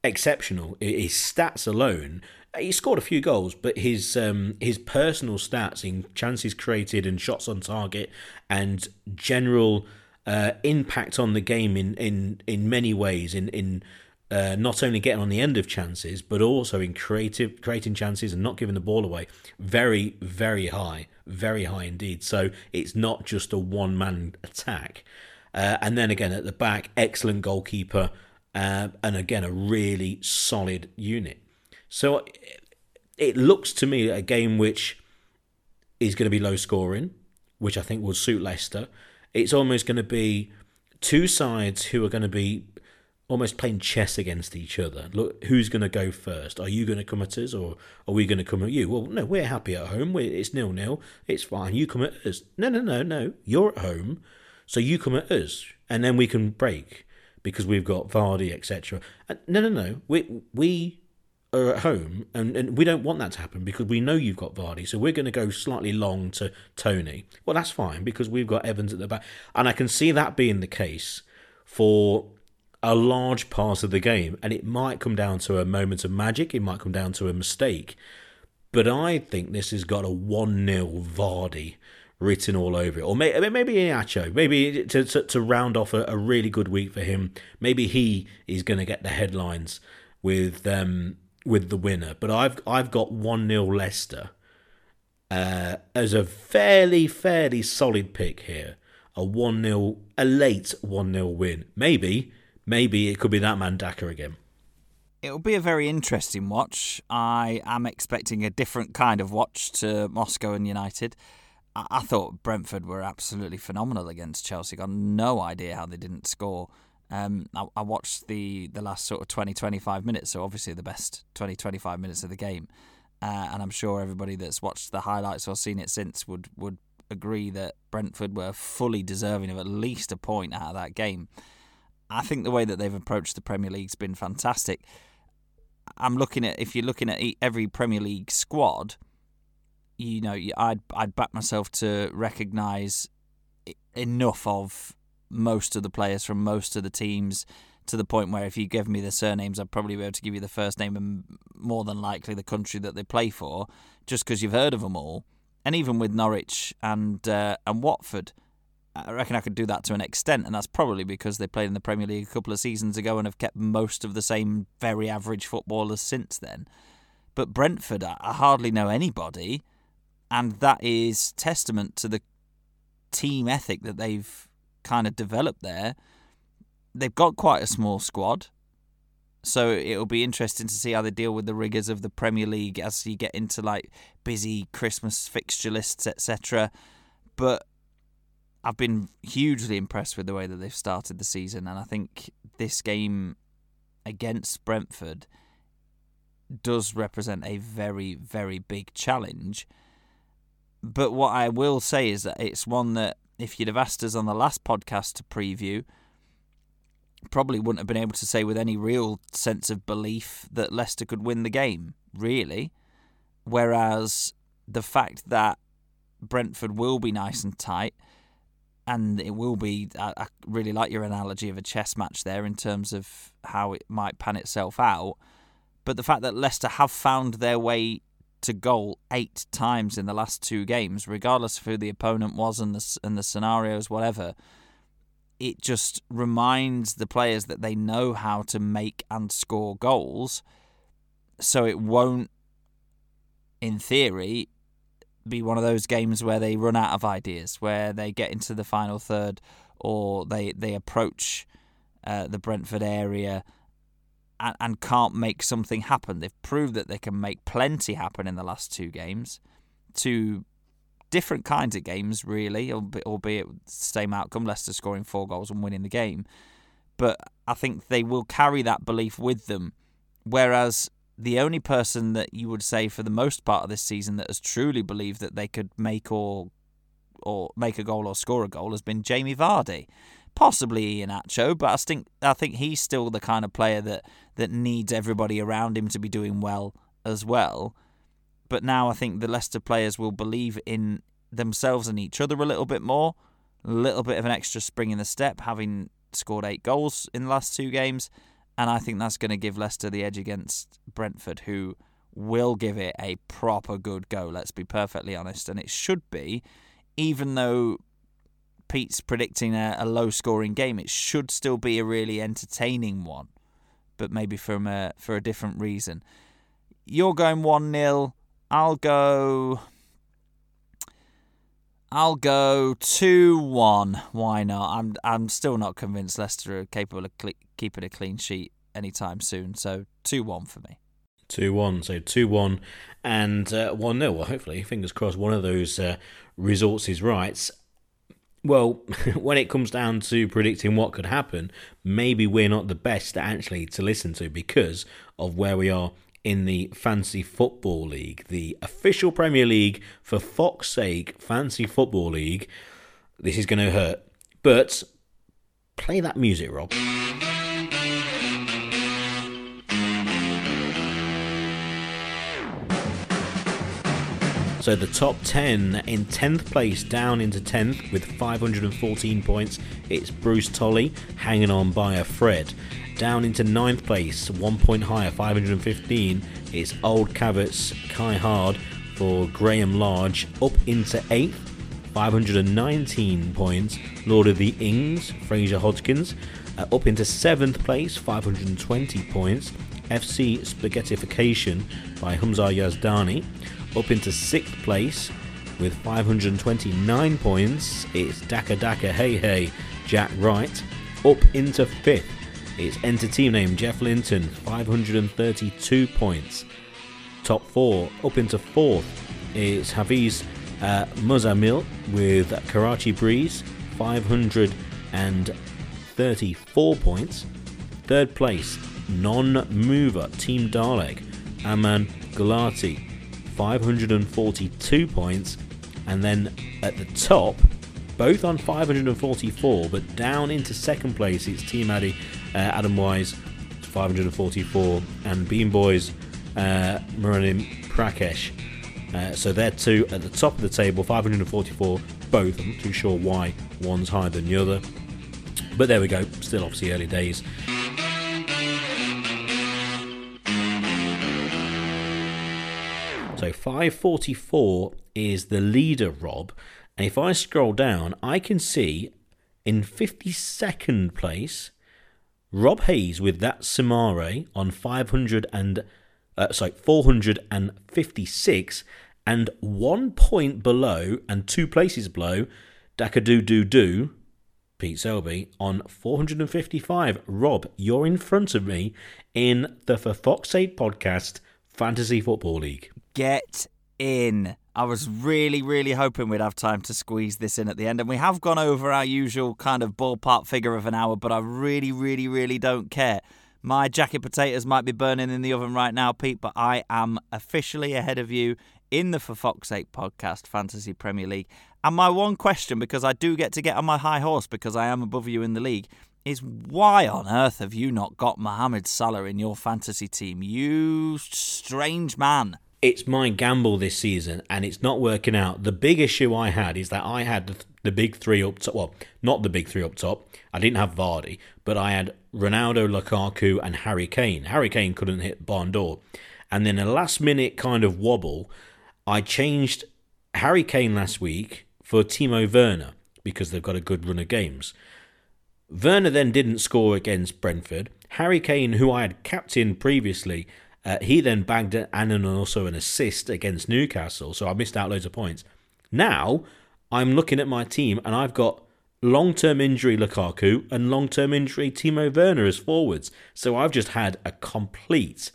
exceptional. His stats alone, he scored a few goals, but his um, his personal stats in chances created and shots on target and general uh, impact on the game in, in, in many ways in in uh, not only getting on the end of chances but also in creative creating chances and not giving the ball away. Very very high very high indeed. So it's not just a one man attack. Uh, and then again at the back excellent goalkeeper uh, and again a really solid unit so it looks to me a game which is going to be low scoring which I think will suit Leicester it's almost going to be two sides who are going to be almost playing chess against each other. Look, who's going to go first? Are you going to come at us, or are we going to come at you? Well, no, we're happy at home. We're, it's nil nil. It's fine. You come at us. No, no, no, no. You're at home, so you come at us, and then we can break because we've got Vardy, etc. No, no, no. We we are at home, and, and we don't want that to happen because we know you've got Vardy, so we're going to go slightly long to Toney. Well, that's fine because we've got Evans at the back, and I can see that being the case for a large part of the game, and it might come down to a moment of magic, it might come down to a mistake, but I think this has got a 1 0 Vardy written all over it. Or maybe, maybe Iheanacho, maybe to, to, to round off a, a, really good week for him, maybe he is going to get the headlines with um, with the winner. But I've I've got 1 0 Leicester uh, as a fairly, fairly solid pick here. A 1 0, a late 1 0 win. Maybe maybe it could be that man Daka again. It'll be a very interesting watch. I am expecting a different kind of watch to Moscow and United. I, thought Brentford were absolutely phenomenal against Chelsea. Got no idea how they didn't score. Um, I, I, watched the, the last sort of 20, 25 minutes, so obviously the best 20, 25 minutes of the game. Uh, and I'm sure everybody that's watched the highlights or seen it since would, would agree that Brentford were fully deserving of at least a point out of that game. I think the way that they've approached the Premier League's been fantastic. I'm looking at if you're looking at every Premier League squad, you know, I'd I'd back myself to recognise enough of most of the players from most of the teams to the point where if you give me the surnames, I'd probably be able to give you the first name and more than likely the country that they play for, just because you've heard of them all. And even with Norwich and uh, and Watford, I reckon I could do that to an extent, and that's probably because they played in the Premier League a couple of seasons ago and have kept most of the same very average footballers since then. But Brentford, I hardly know anybody, and that is testament to the team ethic that they've kind of developed there. They've got quite a small squad, so it'll be interesting to see how they deal with the rigors of the Premier League as you get into like busy Christmas fixture lists, etc. But I've been hugely impressed with the way that they've started the season, and I think this game against Brentford does represent a very, very big challenge. But what I will say is that it's one that if you'd have asked us on the last podcast to preview, probably wouldn't have been able to say with any real sense of belief that Leicester could win the game, really. Whereas the fact that Brentford will be nice and tight and it will be. I, really like your analogy of a chess match there in terms of how it might pan itself out. But the fact that Leicester have found their way to goal eight times in the last two games, regardless of who the opponent was and the and the scenarios, whatever, it just reminds the players that they know how to make and score goals. So it won't, in theory, be one of those games where they run out of ideas, where they get into the final third or they they approach uh, the Brentford area and, and can't make something happen. They've proved that they can make plenty happen in the last two games, two different kinds of games, really, albeit same outcome. Leicester scoring four goals and winning the game, but I think they will carry that belief with them. Whereas the only person that you would say for the most part of this season that has truly believed that they could make or or make a goal or score a goal has been Jamie Vardy. Possibly Iheanacho, but I think I think he's still the kind of player that, that needs everybody around him to be doing well as well. But now I think the Leicester players will believe in themselves and each other a little bit more, a little bit of an extra spring in the step, having scored eight goals in the last two games, and I think that's going to give Leicester the edge against Brentford, who will give it a proper good go. Let's be perfectly honest, and it should be, even though Pete's predicting a, a low scoring game, it should still be a really entertaining one, but maybe from a, for a different reason. You're going 1 0. I'll go. I'll go 2 1. Why not? I'm I'm still not convinced Leicester are capable of cle keeping a clean sheet anytime soon. So 2 1 for me. 2 1. So 2 1 and uh, 1 0. Well, hopefully, fingers crossed, one of those uh, results is right. Well, when it comes down to predicting what could happen, maybe we're not the best actually to listen to because of where we are in the Fancy Football League, the official Premier League for Fox's sake, Fancy Football League. This is going to hurt, but play that music, Rob. So the top 10 in 10th place down into 10th with 514 points. It's Bruce Tolley hanging on by a thread. Down into 9th place, one point higher, 515. It's Old Cabots Kai Hard for Graham Large. Up into 8th, 519 points. Lord of the Ings, Fraser Hodgkins. Uh, up into 7th place, 520 points. FC Spaghettification by Humzar Yazdani up into sixth place with 529 points. It's Daka Daka Hey Hey Jack Wright. Up into fifth, it's Enter Team Name Jeff Linton, 532 points. Top four, up into fourth, it's Hafiz uh, Muzamil with Karachi Breeze, 534 points. Third place, non mover Team Dalek, Aman Gulati, 542 points, and then at the top, both on 544, but down into second place, it's Team Addy, uh, Adam Wise, 544, and Bean Boys, uh, Muranim Prakesh. Uh, so they're two at the top of the table, 544, both. I'm not too sure why one's higher than the other. But there we go, still obviously early days. So 544 is the leader, Rob. And if I scroll down, I can see in 52nd place, Rob Hayes with that Soumaré on 500 and uh, sorry 456, and one point below and two places below, Dakadoo Doo Pete Selby on 455. Rob, you're in front of me in the For Fox's Sake podcast Fantasy Football League. Get in. I was really, really hoping we'd have time to squeeze this in at the end. And we have gone over our usual kind of ballpark figure of an hour, but I really, really, really don't care. My jacket potatoes might be burning in the oven right now, Pete, but I am officially ahead of you in the For Fox's Sake podcast, Fantasy Premier League. And my one question, because I do get to get on my high horse because I am above you in the league, is why on earth have you not got Mohamed Salah in your fantasy team? You strange man it's my gamble this season and it's not working out. The big issue I had is that I had the, the big three up top. Well, not the big three up top. I didn't have Vardy, but I had Ronaldo, Lukaku, and Harry Kane. Harry Kane couldn't hit barn door. And then a last minute kind of wobble, I changed Harry Kane last week for Timo Werner because they've got a good run of games. Werner then didn't score against Brentford. Harry Kane, who I had captained previously, uh, he then bagged an and also an assist against Newcastle, so I missed out loads of points. Now I'm looking at my team and I've got long-term injury Lukaku and long-term injury Timo Werner as forwards. So I've just had a complete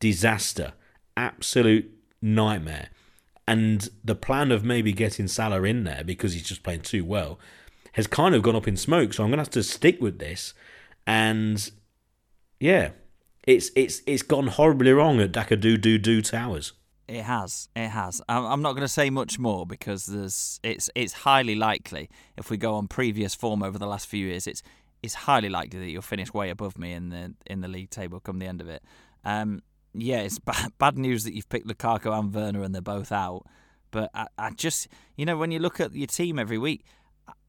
disaster, absolute nightmare. And the plan of maybe getting Salah in there because he's just playing too well has kind of gone up in smoke. So I'm going to have to stick with this. And yeah, it's it's it's gone horribly wrong at Daka Doo Doo Doo Towers. It has. It has. I'm not going to say much more because there's. It's. It's highly likely if we go on previous form over the last few years. It's. It's highly likely that you'll finish way above me in the in the league table come the end of it. Um. Yeah, it's bad, bad news that you've picked Lukaku and Werner and they're both out. But I, I just, you know, when you look at your team every week,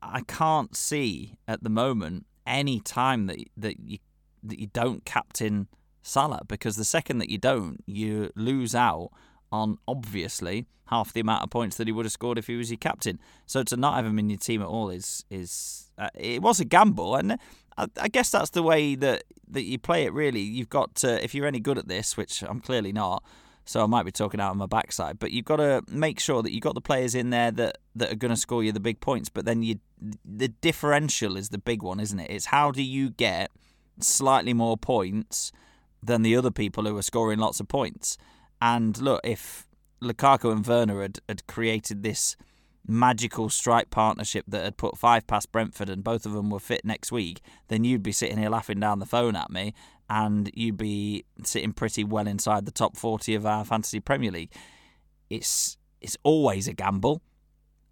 I can't see at the moment any time that that you that you don't captain Salah because the second that you don't, you lose out on obviously half the amount of points that he would have scored if he was your captain. So to not have him in your team at all is is uh, it was a gamble, and I, I, guess that's the way that that you play it. Really, you've got to if you're any good at this, which I'm clearly not. So I might be talking out on my backside, but you've got to make sure that you've got the players in there that, that are going to score you the big points. But then you, the differential is the big one, isn't it? It's how do you get slightly more points than the other people who are scoring lots of points? And look, if Lukaku and Werner had, had created this magical strike partnership that had put five past Brentford and both of them were fit next week, then you'd be sitting here laughing down the phone at me and you'd be sitting pretty well inside the top 40 of our fantasy Premier League. It's it's always a gamble,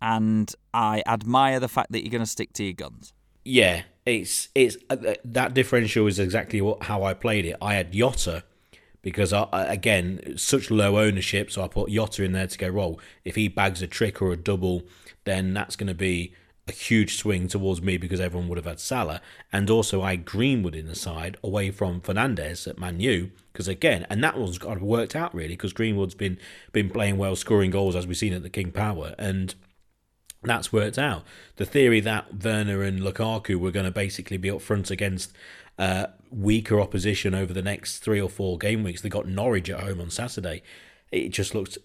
and I admire the fact that you're going to stick to your guns. Yeah, it's it's uh, that differential is exactly what, how I played it. I had Jota because I, again such low ownership, so I put Jota in there to go roll. If he bags a trick or a double, then that's going to be a huge swing towards me because everyone would have had Salah, and also I Greenwood in the side away from Fernandes at Man U because again, and that one's got worked out really because Greenwood's been been playing well, scoring goals as we've seen at the King Power, and that's worked out. The theory that Werner and Lukaku were going to basically be up front against uh, weaker opposition over the next three or four game weeks. They got Norwich at home on Saturday. It just looks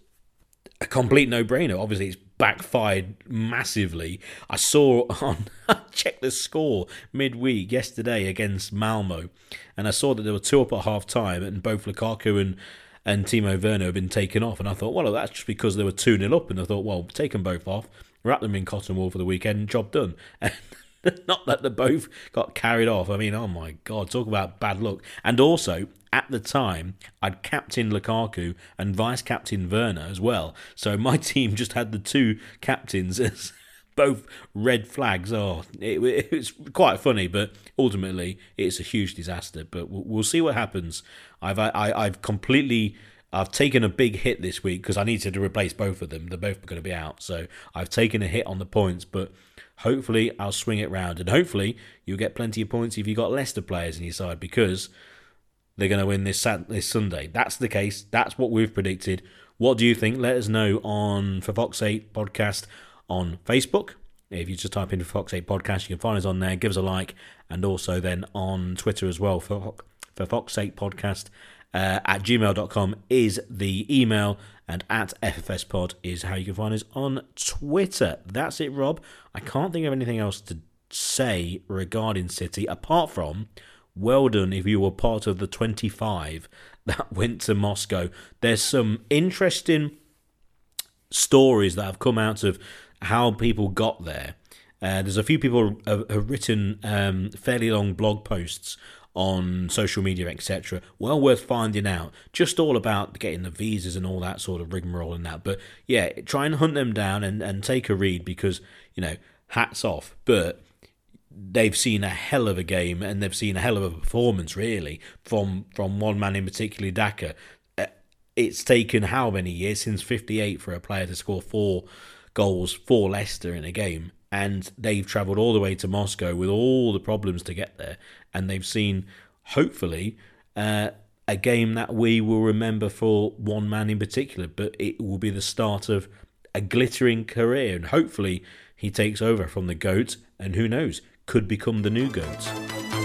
a complete no-brainer. Obviously, it's backfired massively. I saw on check the score midweek yesterday against Malmo, and I saw that there were two up at half time, and both Lukaku and and Timo Werner have been taken off. And I thought, well, that's just because they were 2 0 up. And I thought, well, take them both off, wrap them in cotton wool for the weekend, job done. Not that they both got carried off. I mean, oh my God, talk about bad luck. And also, at the time, I'd captain Lukaku and vice captain Werner as well. So my team just had the two captains as both red flags. Oh, it, it's quite funny, but ultimately it's a huge disaster. But we'll, we'll see what happens. I've I, I've completely. I've taken a big hit this week because I needed to replace both of them. They're both going to be out. So I've taken a hit on the points, but hopefully I'll swing it round. And hopefully you'll get plenty of points if you've got Leicester players in your side because they're going to win this this Sunday. That's the case. That's what we've predicted. What do you think? Let us know on for Fox's Sake podcast on Facebook. If you just type in Fox's Sake podcast, you can find us on there. Give us a like, and also then on Twitter as well for for Fox's Sake podcast uh, at gmail.com is the email, and at FFS Pod is how you can find us on Twitter. That's it, Rob. I can't think of anything else to say regarding City apart from well done if you were part of the 25 that went to Moscow. There's some interesting stories that have come out of how people got there. Uh, there's a few people have, have written um, fairly long blog posts on social media, etc. Well worth finding out. Just all about getting the visas and all that sort of rigmarole and that. But yeah, try and hunt them down and, and take a read because, you know, hats off. But they've seen a hell of a game and they've seen a hell of a performance really from from one man in particular Daka uh, it's taken how many years since 58 for a player to score four goals for Leicester in a game and they've travelled all the way to Moscow with all the problems to get there and they've seen hopefully uh, a game that we will remember for one man in particular but it will be the start of a glittering career and hopefully he takes over from the goat and who knows could become the new GOAT.